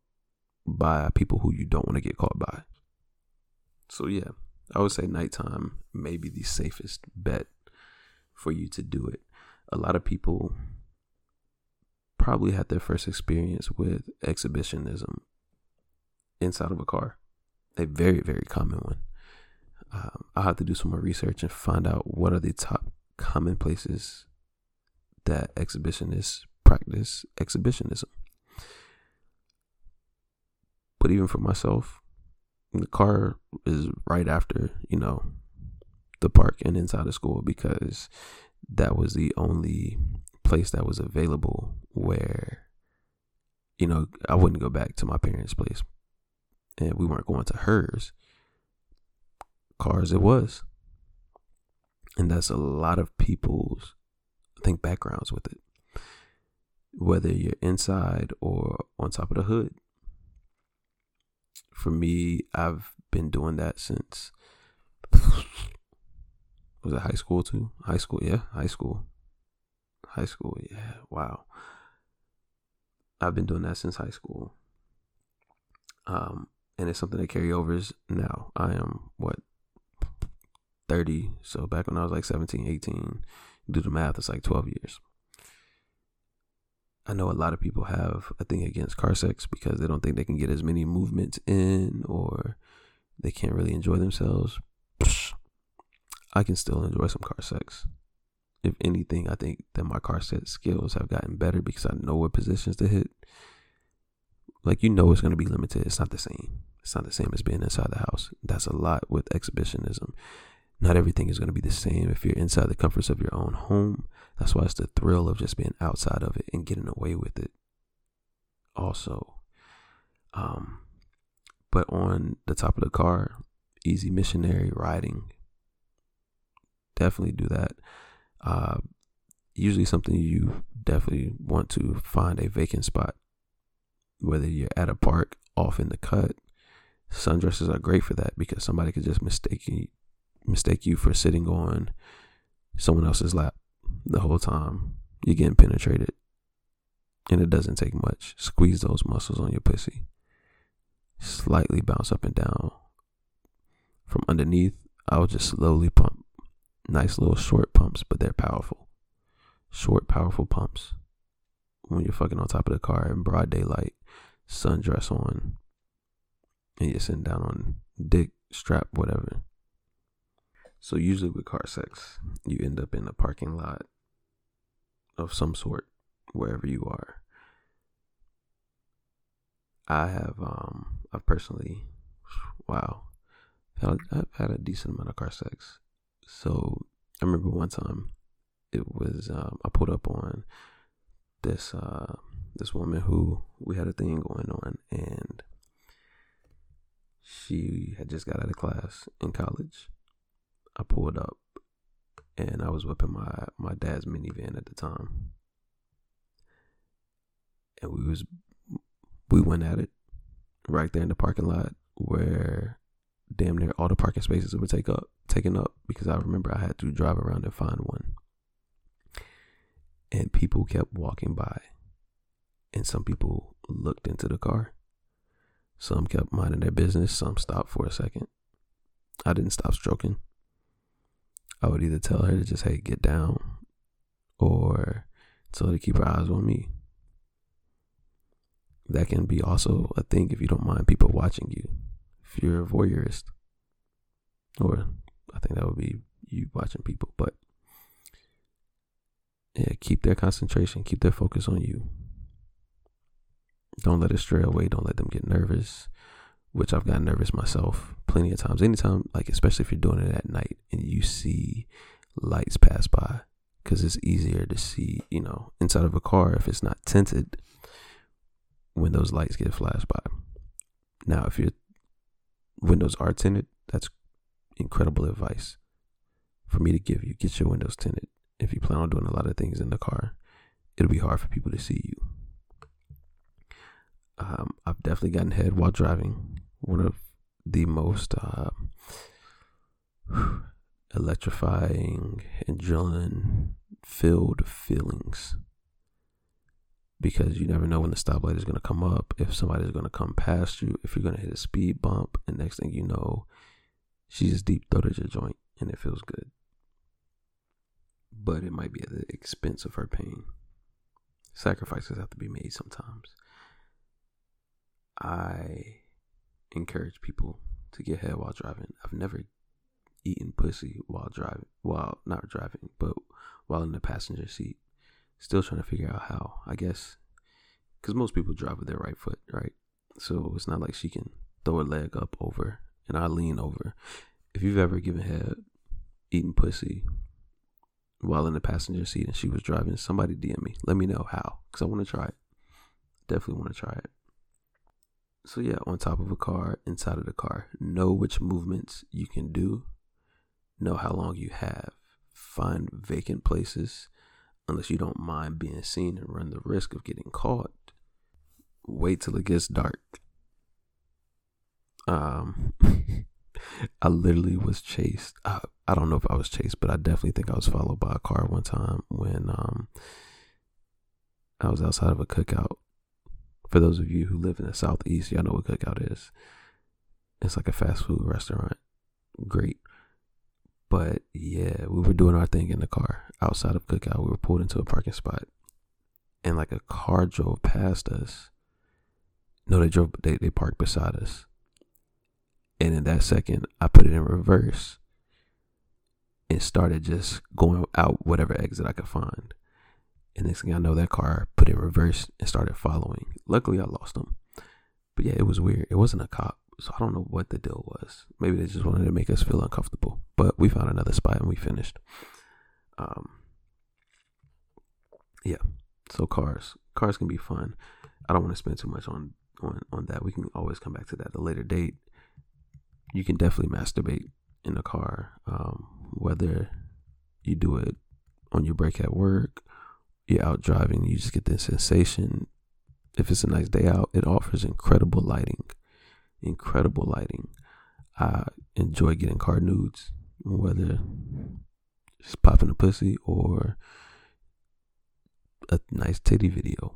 by people who you don't want to get caught by. So, yeah, I would say nighttime may be the safest bet for you to do it. A lot of people probably had their first experience with exhibitionism inside of a car, a very, very common one. Um, I'll have to do some more research and find out what are the top common places that exhibitionists practice exhibitionism. But even for myself, the car is right after, you know, the park and inside of school because that was the only place that was available where, you know, I wouldn't go back to my parents' place and we weren't going to hers. Cars it was. And that's a lot of people's, I think, backgrounds with it. Whether you're inside or on top of the hood for me, I've been doing that since was it high school too? High school, yeah, high school. High school, yeah. Wow. I've been doing that since high school. Um, and it's something that carry overs now. I am what 30, so back when I was like 17, 18, do the math, it's like 12 years. I know a lot of people have a thing against car sex because they don't think they can get as many movements in or they can't really enjoy themselves. I can still enjoy some car sex. If anything, I think that my car sex skills have gotten better because I know what positions to hit. Like you know it's gonna be limited. It's not the same. It's not the same as being inside the house. That's a lot with exhibitionism. Not everything is gonna be the same if you're inside the comforts of your own home that's why it's the thrill of just being outside of it and getting away with it. Also, um, but on the top of the car, easy missionary riding. Definitely do that. Uh, usually something you definitely want to find a vacant spot, whether you're at a park, off in the cut. Sundresses are great for that because somebody could just mistake you, mistake you for sitting on someone else's lap the whole time you're getting penetrated. And it doesn't take much. Squeeze those muscles on your pussy. Slightly bounce up and down. From underneath, I'll just slowly pump. Nice little short pumps, but they're powerful. Short, powerful pumps. When you're fucking on top of the car in broad daylight, sundress on, and you're sitting down on dick, strap, whatever. So usually with car sex, you end up in a parking lot of some sort wherever you are. I have um I've personally wow I've had a decent amount of car sex. So I remember one time it was um, I pulled up on this uh this woman who we had a thing going on and she had just got out of class in college I pulled up and I was whipping my my dad's minivan at the time. And we was we went at it right there in the parking lot where damn near all the parking spaces were take up taken up because I remember I had to drive around and find one. And people kept walking by. And some people looked into the car. Some kept minding their business, some stopped for a second. I didn't stop stroking. I would either tell her to just, hey, get down, or tell her to keep her eyes on me. That can be also a thing if you don't mind people watching you. If you're a voyeurist, or I think that would be you watching people, but yeah, keep their concentration, keep their focus on you. Don't let it stray away. Don't let them get nervous which I've gotten nervous myself plenty of times. Anytime, like especially if you're doing it at night and you see lights pass by, because it's easier to see, you know, inside of a car if it's not tinted when those lights get flashed by. Now, if your windows are tinted, that's incredible advice for me to give you. Get your windows tinted. If you plan on doing a lot of things in the car, it'll be hard for people to see you. Um, I've definitely gotten head while driving one of the most uh, electrifying, adrenaline filled feelings because you never know when the stoplight is going to come up, if somebody's going to come past you, if you're going to hit a speed bump, and next thing you know, she just deep throated your joint and it feels good. But it might be at the expense of her pain. Sacrifices have to be made sometimes. I encourage people to get head while driving. I've never eaten pussy while driving, while not driving, but while in the passenger seat. Still trying to figure out how. I guess because most people drive with their right foot, right? So it's not like she can throw her leg up over and I lean over. If you've ever given head eating pussy while in the passenger seat and she was driving, somebody DM me. Let me know how, because I want to try it. Definitely want to try it. So yeah, on top of a car, inside of the car, know which movements you can do, know how long you have, find vacant places, unless you don't mind being seen and run the risk of getting caught. Wait till it gets dark. Um, I literally was chased. I, I don't know if I was chased, but I definitely think I was followed by a car one time when um I was outside of a cookout. For those of you who live in the southeast, y'all know what cookout is. It's like a fast food restaurant. Great. But yeah, we were doing our thing in the car outside of cookout. We were pulled into a parking spot. And like a car drove past us. No, they drove they, they parked beside us and in that second, I put it in reverse and started just going out whatever exit I could find. And next thing I know, that car put in reverse and started following. Luckily, I lost them. But yeah, it was weird. It wasn't a cop. So I don't know what the deal was. Maybe they just wanted to make us feel uncomfortable. But we found another spot and we finished. Um, yeah. So cars, cars can be fun. I don't want to spend too much on on on that. We can always come back to that at a later date you can definitely masturbate in a car, um, whether you do it on your break at work, you're out driving, you just get the sensation. If it's a nice day out, it offers incredible lighting. Incredible lighting. I enjoy getting car nudes, whether it's popping a pussy or a nice titty video.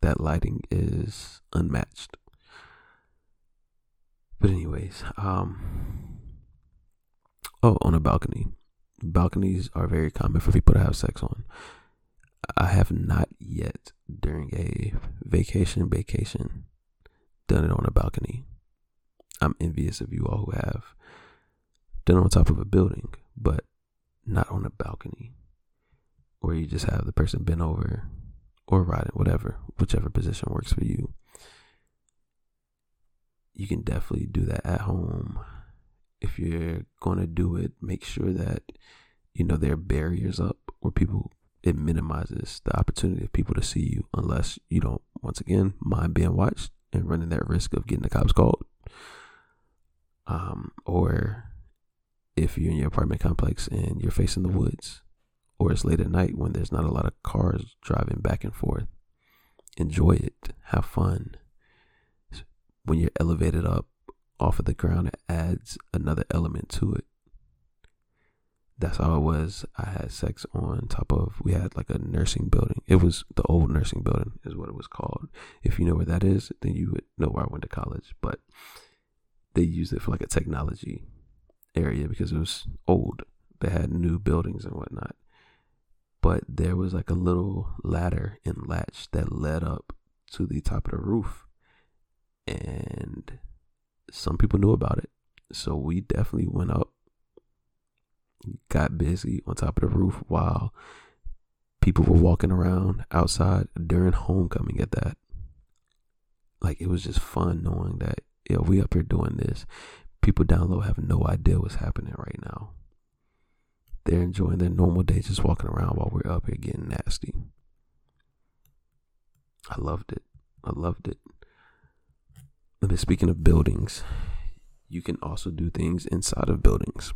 That lighting is unmatched. But anyways, um oh, on a balcony. Balconies are very common for people to have sex on. I have not yet during a vacation vacation done it on a balcony. I'm envious of you all who have done it on top of a building, but not on a balcony where you just have the person bent over or riding, whatever, whichever position works for you you can definitely do that at home. If you're going to do it, make sure that you know there are barriers up where people it minimizes the opportunity of people to see you unless you don't once again mind being watched and running that risk of getting the cops called. Um, or if you're in your apartment complex and you're facing the woods, or it's late at night when there's not a lot of cars driving back and forth, enjoy it, have fun when you're elevated up off of the ground, it adds another element to it. That's how it was. I had sex on top of, we had like a nursing building. It was the old nursing building, is what it was called. If you know where that is, then you would know where I went to college. But they used it for like a technology area because it was old. They had new buildings and whatnot. But there was like a little ladder and latch that led up to the top of the roof and some people knew about it. So we definitely went up, got busy on top of the roof while people were walking around outside during homecoming at that. Like it was just fun knowing that yo, we up here doing this. People down low have no idea what's happening right now. They're enjoying their normal day just walking around while we're up here getting nasty. I loved it. I loved it. Speaking of buildings, you can also do things inside of buildings.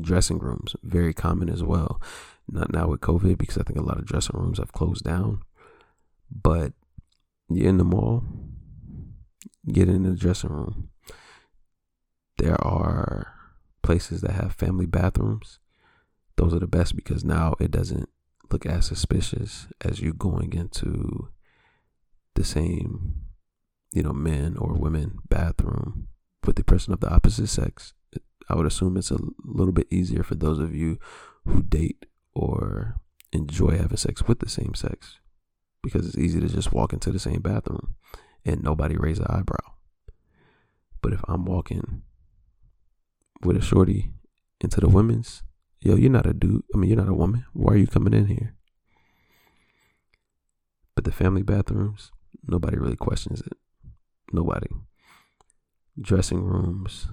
Dressing rooms, very common as well. Not now with COVID because I think a lot of dressing rooms have closed down. But you're in the mall, get in the dressing room. There are places that have family bathrooms. Those are the best because now it doesn't look as suspicious as you going into the same you know, men or women bathroom with the person of the opposite sex. I would assume it's a little bit easier for those of you who date or enjoy having sex with the same sex because it's easy to just walk into the same bathroom and nobody raise an eyebrow. But if I'm walking with a shorty into the women's, yo, you're not a dude. I mean, you're not a woman. Why are you coming in here? But the family bathrooms, nobody really questions it. Nobody. Dressing rooms.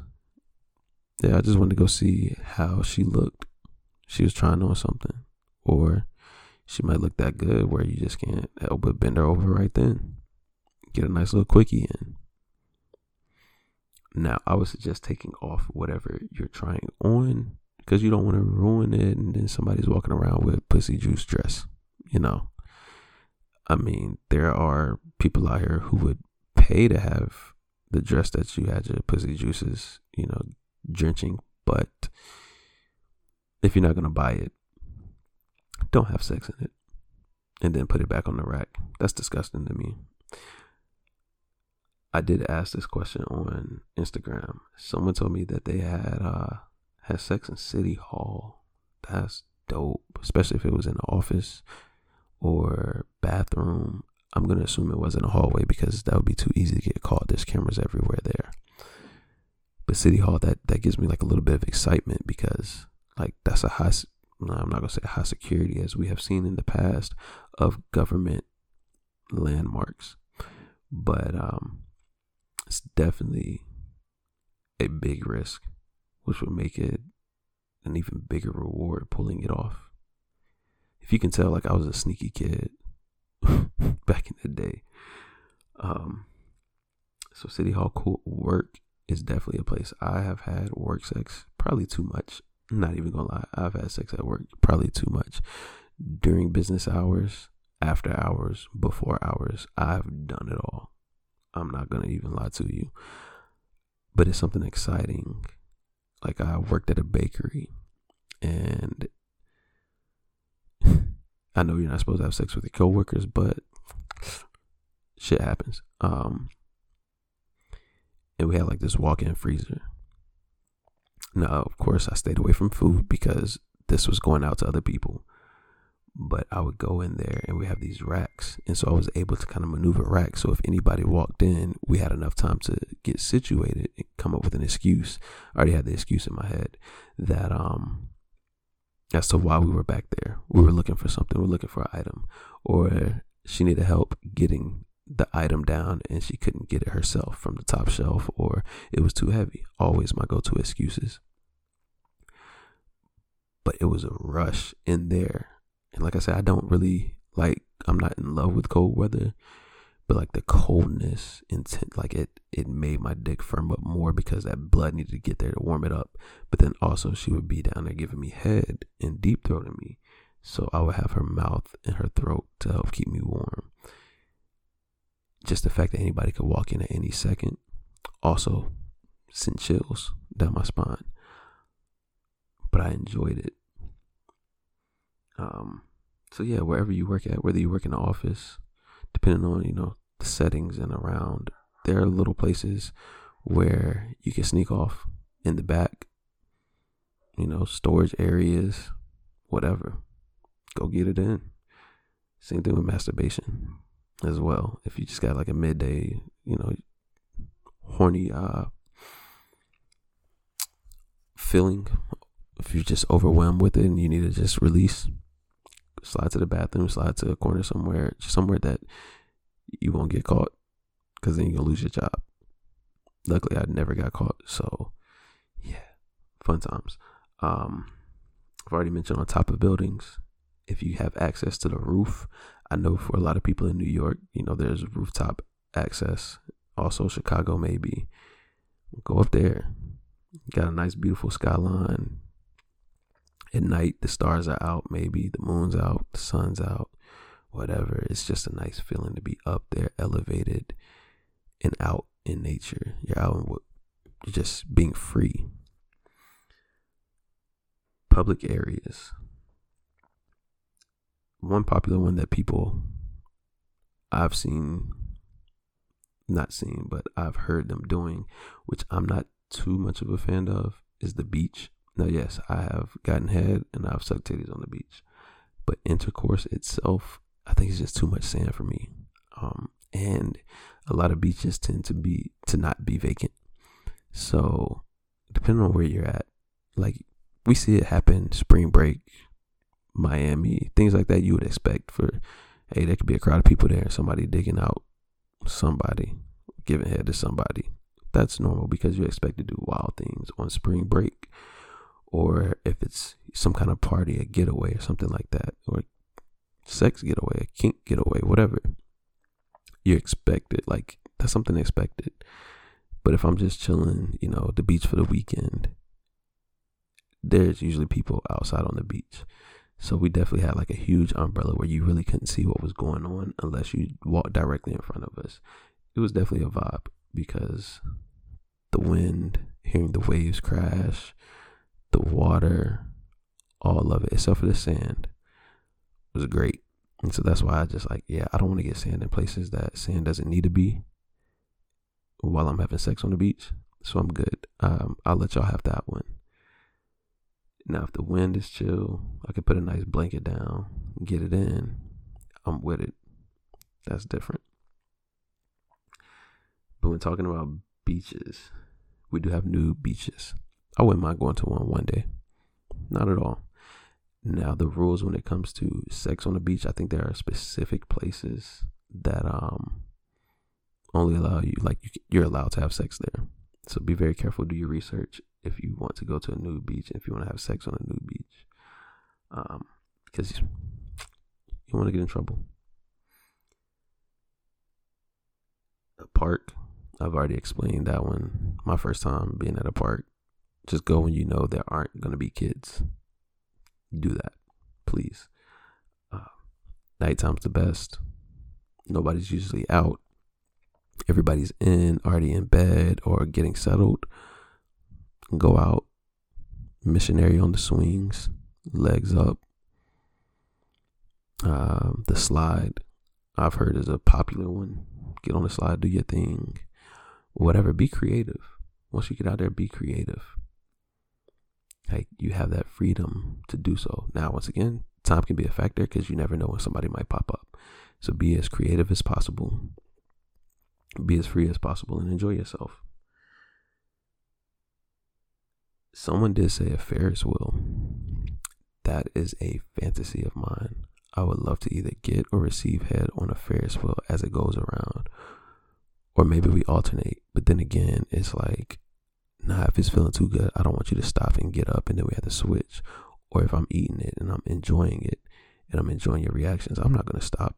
Yeah, I just wanted to go see how she looked. She was trying on something. Or she might look that good where you just can't help but bend her over right then. Get a nice little quickie in. Now, I would suggest taking off whatever you're trying on because you don't want to ruin it and then somebody's walking around with pussy juice dress, you know. I mean, there are people out here who would to have the dress that you had your pussy juices, you know, drenching, but if you're not to buy it, don't have sex in it and then put it back on the rack. That's disgusting to me. I did ask this question on Instagram. Someone told me that they had uh had sex in City Hall. That's dope, especially if it was in the office or bathroom. I'm gonna assume it wasn't a hallway because that would be too easy to get caught. There's cameras everywhere there. But City Hall, that that gives me like a little bit of excitement because like that's a high. I'm not gonna say high security as we have seen in the past of government landmarks, but um, it's definitely a big risk, which would make it an even bigger reward pulling it off. If you can tell, like I was a sneaky kid back in the day. Um, so City Hall cool work is definitely a place I have had work sex probably too much. I'm not even gonna lie, I've had sex at work probably too much during business hours, after hours, before hours. I've done it all. I'm not gonna even lie to you. But it's something exciting. Like I worked at a bakery and I know you're not supposed to have sex with your coworkers, but shit happens. Um and we had like this walk-in freezer. Now, of course, I stayed away from food because this was going out to other people but I would go in there and we have these racks. And so I was able to kind of maneuver racks. So if anybody walked in, we had enough time to get situated and come up with an excuse. I already had the excuse in my head that, um, as to why we were back there. We were looking for something, we are looking for an item, or she needed help getting the item down and she couldn't get it herself from the top shelf, or it was too heavy. Always my go to excuses. But it was a rush in there and like I said, I don't really like I'm not in love with cold weather, but like the coldness intent like it it made my dick firm up more because that blood needed to get there to warm it up. But then also she would be down there giving me head and deep throating me. So I would have her mouth and her throat to help keep me warm. Just the fact that anybody could walk in at any second also sent chills down my spine. But I enjoyed it. Um, so yeah, wherever you work at, whether you work in the office, depending on you know settings and around, there are little places where you can sneak off in the back. You know, storage areas, whatever. Go get it in. Same thing with masturbation as well. If you just got like a midday, you know, horny uh feeling, if you're just overwhelmed with it and you need to just release, slide to the bathroom, slide to a corner somewhere, somewhere that you won't get caught, because then you'll lose your job. Luckily, I never got caught, so yeah, fun times. Um, I've already mentioned on top of buildings, if you have access to the roof, I know for a lot of people in New York, you know, there's rooftop access. Also, Chicago, maybe. Go up there. Got a nice, beautiful skyline at night the stars are out maybe the moon's out the sun's out whatever. It's just a nice feeling to be up there elevated and out in nature. You're out and just being free. Public areas. One popular one that people i've seen not seen, but I've heard them doing, which I'm not too much of a fan of, is the beach. Now, yes, I have gotten head and I've sucked titties on the beach, but intercourse itself, I think it's just too much sand for me. Um, and a lot of beaches tend to be to not be vacant. So, depending on where you're at, like we see it happen spring break, Miami, things like that you would expect for hey, there could be a crowd of people there, somebody digging out somebody, giving head to somebody. That's normal because you expect to do wild things on spring break. Or if it's some kind of party, a getaway or something like that, or sex getaway, a kink getaway, whatever. You expect it. Like that's something expected. But if I'm just chilling, you know, the beach for the weekend, there's usually people outside on the beach. So we definitely had like a huge umbrella where you really couldn't see what was going on unless you walked directly in front of us. It was definitely a vibe because the wind, hearing the waves crash, the water, all of it, except for the sand, was great. And so that's why I just like, yeah, I don't want to get sand in places that sand doesn't need to be while I'm having sex on the beach. So I'm good. Um, I'll let y'all have that one. Now, if the wind is chill, I can put a nice blanket down, get it in. I'm with it. That's different. But when talking about beaches, we do have new beaches. I wouldn't mind going to one one day. Not at all. Now, the rules when it comes to sex on the beach, I think there are specific places that um only allow you, like you, you're allowed to have sex there. So be very careful. Do your research if you want to go to a nude beach, if you want to have sex on a nude beach, um, because you want to get in trouble. A park, I've already explained that one. My first time being at a park, just go when you know there aren't going to be kids. Do that, please. Uh, nighttime's the best. Nobody's usually out. Everybody's in, already in bed or getting settled go out, missionary on the swings, legs up. Um, the slide, I've heard is a popular one. Get on the slide, do your thing, whatever. Be creative. Once you get out there, be creative. Like you have that freedom to do so. Now, once again, time can be a factor because you never know when somebody might pop up. So be as creative as possible, be as free as possible, and enjoy yourself. Someone did say a Ferris wheel. That is a fantasy of mine. I would love to either get or receive head on a Ferris wheel as it goes around. Or maybe we alternate. But then again, it's like, nah, if it's feeling too good, I don't want you to stop and get up and then we have to switch. Or if I'm eating it and I'm enjoying it and I'm enjoying your reactions, I'm not going to stop.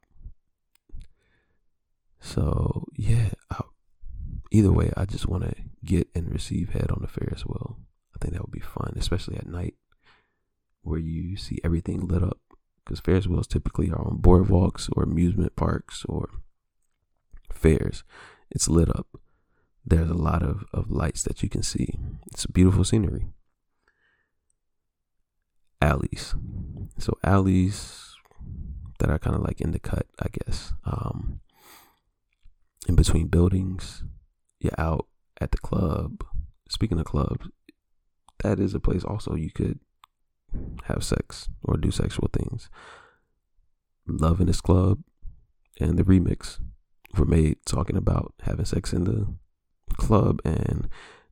So, yeah, I, either way, I just want to get and receive head on the Ferris wheel I think that would be fun, especially at night where you see everything lit up. Because Ferris wheels typically are on boardwalks or amusement parks or fairs. It's lit up. There's a lot of, of lights that you can see. It's beautiful scenery. Alleys. So alleys that are kind of like in the cut, I guess. Um, in between buildings, you're out at the club. Speaking of clubs, that is a place also you could have sex or do sexual things. Love in this club and the remix were made talking about having sex in the club and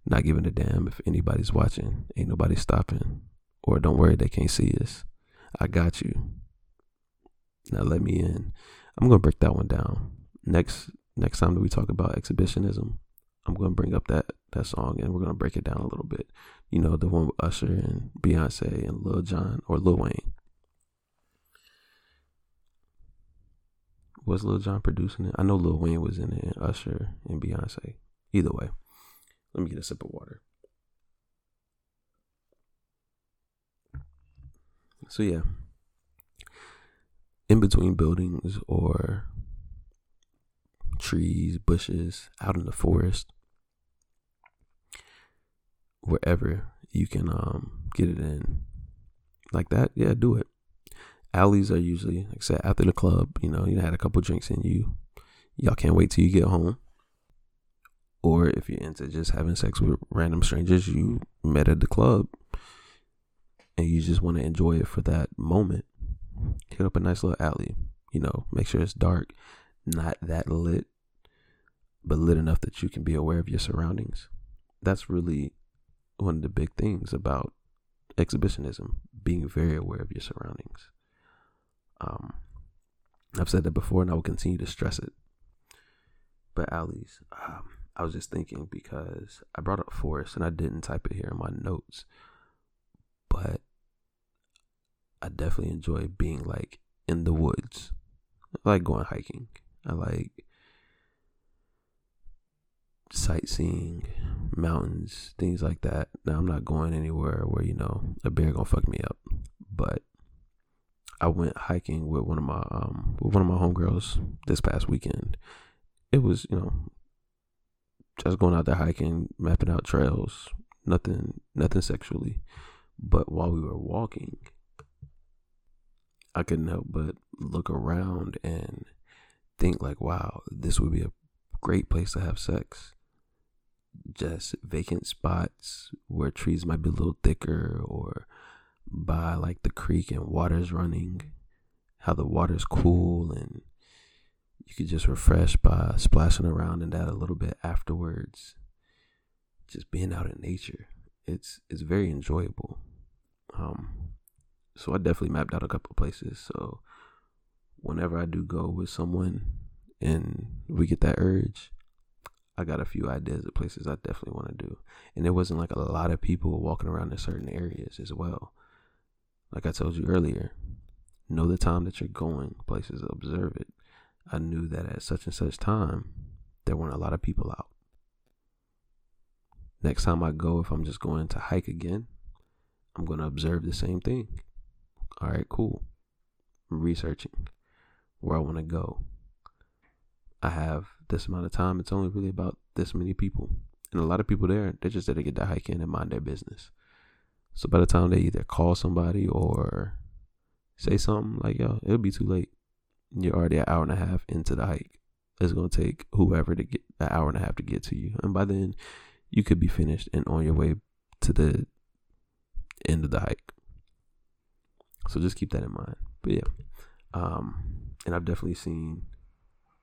not giving a damn if anybody's watching. Ain't nobody stopping. Or don't worry, they can't see us. I got you. Now let me in. I'm gonna break that one down. Next next time that we talk about exhibitionism, I'm gonna bring up that that song and we're gonna break it down a little bit. You know, the one with Usher and Beyonce and Lil Jon or Lil Wayne. Was Lil Jon producing it? I know Lil Wayne was in it and Usher and Beyonce. Either way. Let me get a sip of water. So yeah. In between buildings or trees, bushes, out in the forest, wherever you can um get it in like that, yeah, do it. Alleys are usually, like I said, after the club, you know, you had a couple drinks in you. Y'all can't wait till you get home. Or if you're into just having sex with random strangers you met at the club and you just want to enjoy it for that moment, hit up a nice little alley. You know, make sure it's dark, not that lit, but lit enough that you can be aware of your surroundings. That's really one of the big things about exhibitionism being very aware of your surroundings. Um, I've said that before and I will continue to stress it. But alleys, um, I was just thinking because I brought up forest and I didn't type it here in my notes, but I definitely enjoy being like in the woods. I like going hiking. I like sightseeing, mountains, things like that. Now I'm not going anywhere where you know a bear gonna fuck me up, but I went hiking with one of my um with one of my homegirls this past weekend. It was you know just going out there hiking, mapping out trails, nothing nothing sexually, but while we were walking, I couldn't help but look around and think like, wow, this would be a great place to have sex. Just vacant spots where trees might be a little thicker or by like the creek and water's running, how the water's cool and you could just refresh by splashing around in that a little bit afterwards. Just being out in nature. It's it's very enjoyable. Um so I definitely mapped out a couple places. So whenever I do go with someone and we get that urge, I got a few ideas of places I definitely want to do. And it wasn't like a lot of people walking around in certain areas as well. Like I told you earlier, know the time that you're going places, observe it. I knew that at such and such time, there weren't a lot of people out. Next time I go, if I'm just going to hike again, I'm going to observe the same thing. All right, cool. I'm researching where I want to go. I have this amount of time. It's only really about this many people. And a lot of people there, they're just there to get that hike in and mind their business. So by the time they either call somebody or say something like, yo, it'll be too late. You're already an hour and a half into the hike. It's gonna take whoever to get an hour and a half to get to you. And by then you could be finished and on your way to the end of the hike. So just keep that in mind. But yeah. Um and I've definitely seen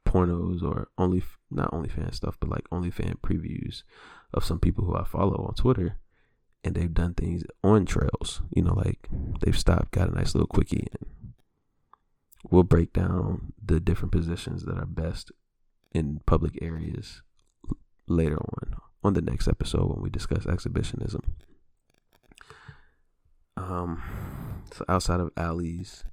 pornos or only not OnlyFans stuff, but like OnlyFans previews of some people who I follow on Twitter, and they've done things on trails. You know, like they've stopped, got a nice little quickie, and we'll break down the different positions that are best in public areas later on on the next episode when we discuss exhibitionism. Um, so outside of alleys,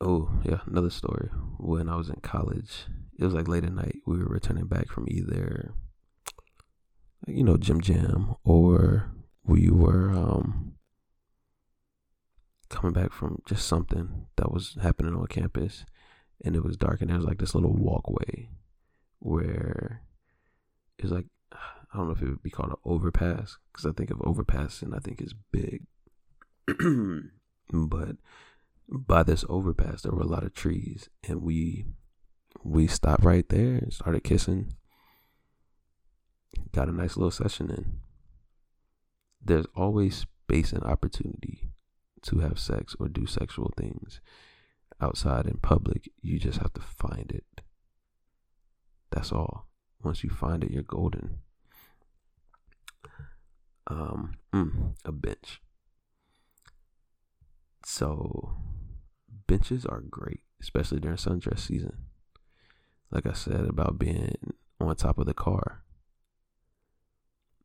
Oh, yeah, another story. When I was in college, it was like late at night. We were returning back from either, you know, gym jam, or we were um, coming back from just something that was happening on campus, and it was dark, and there was like this little walkway where it's like I don't know if it would be called an overpass because I think of overpass and I think it's big, but by this overpass there were a lot of trees and we we stopped right there and started kissing. Got a nice little session in. There's always space and opportunity to have sex or do sexual things outside in public you just have to find it that's all once you find it you're golden um mm, a bench so benches are great, especially during sundress season. Like I said about being on top of the car.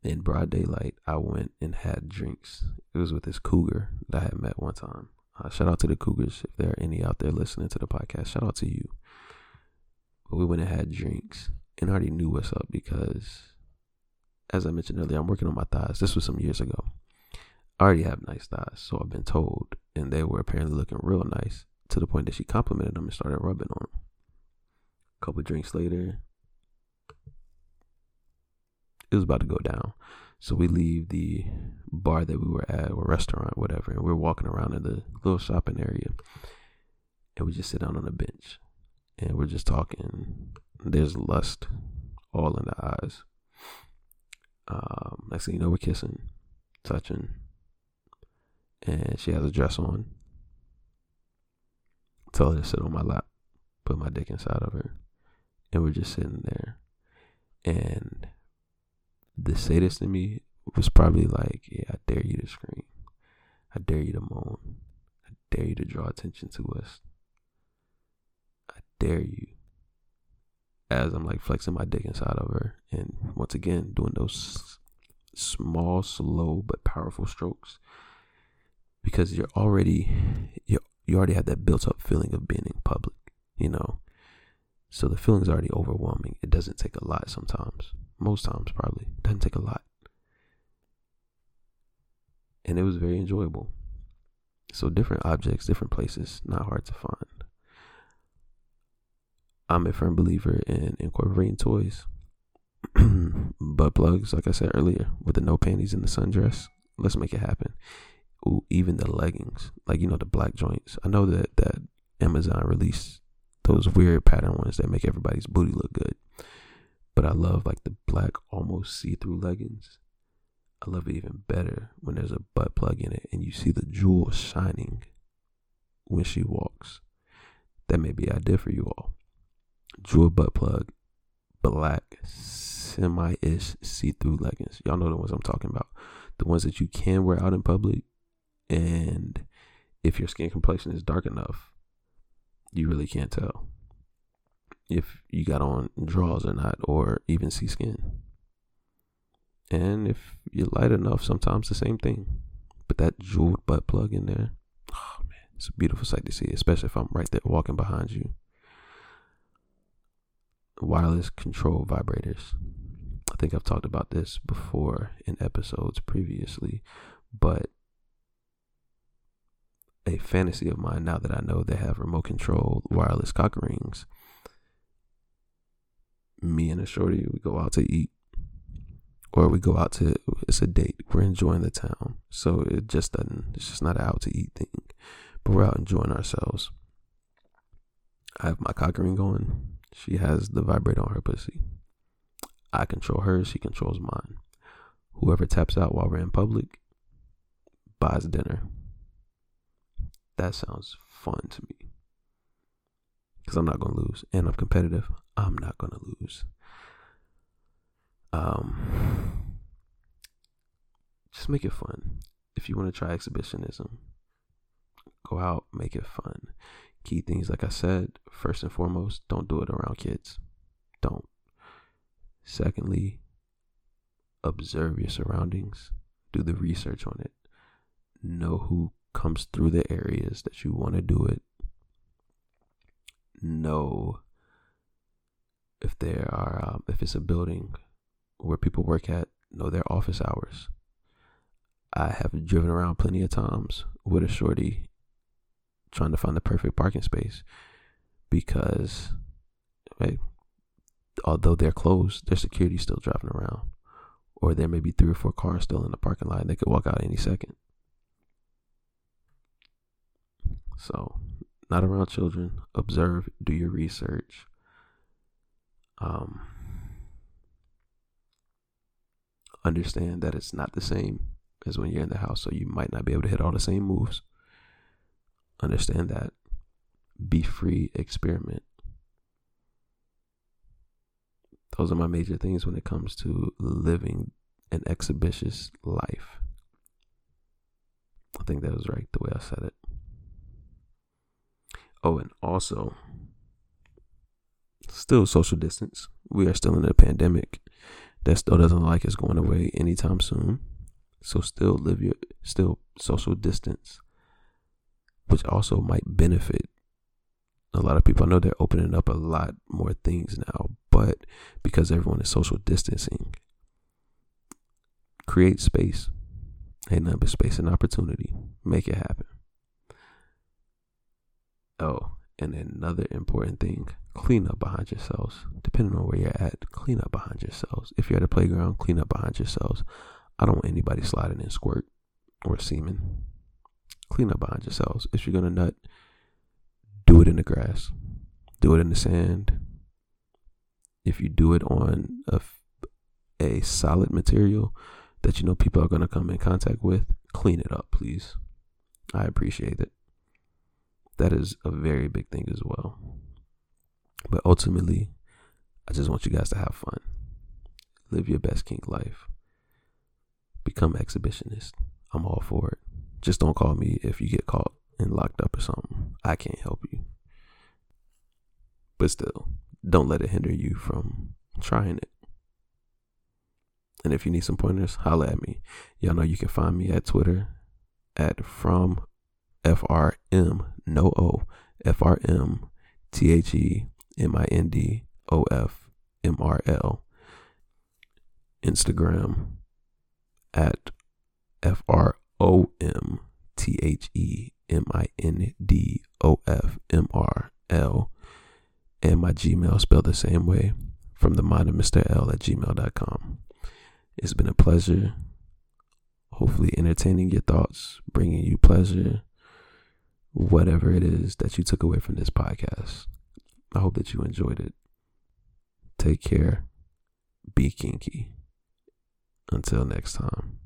In broad daylight, I went and had drinks. It was with this cougar that I had met one time. Uh, shout out to the cougars if there are any out there listening to the podcast. Shout out to you. But we went and had drinks and I already knew what's up because, as I mentioned earlier, I'm working on my thighs. This was some years ago. I already have nice thighs, so I've been told, and they were apparently looking real nice to the point that she complimented him and started rubbing on him. A couple drinks later, it was about to go down. So we leave the bar that we were at or restaurant, whatever, and we're walking around in the little shopping area. And we just sit down on a bench and we're just talking. There's lust all in the eyes. Um, next thing you know, we're kissing, touching, and she has a dress on. Tell her to sit on my lap, put my dick inside of her, and we're just sitting there. And the sadist in me was probably like, "Yeah, I dare you to scream, I dare you to moan, I dare you to draw attention to us, I dare you." As I'm like flexing my dick inside of her, and once again doing those small, slow but powerful strokes, because you're already you you already have that built up feeling of being in public, you know. So the feeling's already overwhelming. It doesn't take a lot sometimes. Most times probably. Doesn't take a lot. And it was very enjoyable. So different objects, different places, not hard to find. I'm a firm believer in incorporating toys. butt plugs, like I said earlier, with the no panties and the sundress. Let's make it happen. Ooh, even the leggings, like you know the black joints. I know that that Amazon released those weird pattern ones that make everybody's booty look good, but I love like the black almost see-through leggings. I love it even better when there's a butt plug in it and you see the jewel shining when she walks. That may be idea for you all. Jewel butt plug, black semi-ish see-through leggings. Y'all know the ones I'm talking about. The ones that you can wear out in public and if your skin complexion is dark enough, you really can't tell if you got on drawers or not, or even see skin. And if you're light enough, sometimes the same thing. But that jeweled butt plug in there, oh man, it's a beautiful sight to see, especially if I'm right there walking behind you. Wireless control vibrators. I think I've talked about this before in episodes previously, but a fantasy of mine now that I know they have remote control wireless cock rings. Me and a shorty, we go out to eat, or we go out to it's a date. We're enjoying the town, so it just doesn't. It's just not an out to eat thing, but we're out enjoying ourselves. I have my cock ring going. She has the vibrator on her pussy. I control her. She controls mine. Whoever taps out while we're in public buys dinner. That sounds fun to me. Because I'm not going to lose. And I'm competitive. I'm not going to lose. Um, just make it fun. If you want to try exhibitionism, go out, make it fun. Key things, like I said, first and foremost, don't do it around kids. Don't. Secondly, observe your surroundings, do the research on it, know who comes through the areas that you want to do it. Know if there are um, if it's a building where people work at, know their office hours. I have driven around plenty of times with a shorty trying to find the perfect parking space because right, although they're closed, their security's still driving around. Or there may be three or four cars still in the parking lot and they could walk out any second. So, not around children. Observe, do your research. Um, understand that it's not the same as when you're in the house, so you might not be able to hit all the same moves. Understand that. Be free, experiment. Those are my major things when it comes to living an exhibitious life. I think that was right the way I said it. Oh, and also, still social distance. We are still in a pandemic that still doesn't like it's going away anytime soon. So still live your still social distance, which also might benefit a lot of people. I know they're opening up a lot more things now, but because everyone is social distancing, create space. Ain't nothing but space and opportunity. Make it happen. Oh, and another important thing clean up behind yourselves. Depending on where you're at, clean up behind yourselves. If you're at a playground, clean up behind yourselves. I don't want anybody sliding in squirt or semen. Clean up behind yourselves. If you're gonna nut, do it in the grass, do it in the sand, if you do it on a, a solid material that you know people are going to come in contact with, clean it up, please. I appreciate it. That is a very big thing as well. But ultimately, I just want you guys to have fun. Live your best kink life. Become exhibitionist. I'm all for it. Just don't call me if you get caught and locked up or something. I can't help you. But still, don't let it hinder you from trying it. And if you need some pointers, holla at me. Y'all know you can find me at Twitter at from F R M no O F R M T H E M I N D O F M R L. Instagram at F R O M T H E M I N D O F M R L. And my Gmail spelled the same way from the mind of Mr. L at gmail.com. It's been a pleasure. Hopefully, entertaining your thoughts, bringing you pleasure, whatever it is that you took away from this podcast. I hope that you enjoyed it. Take care. Be kinky. Until next time.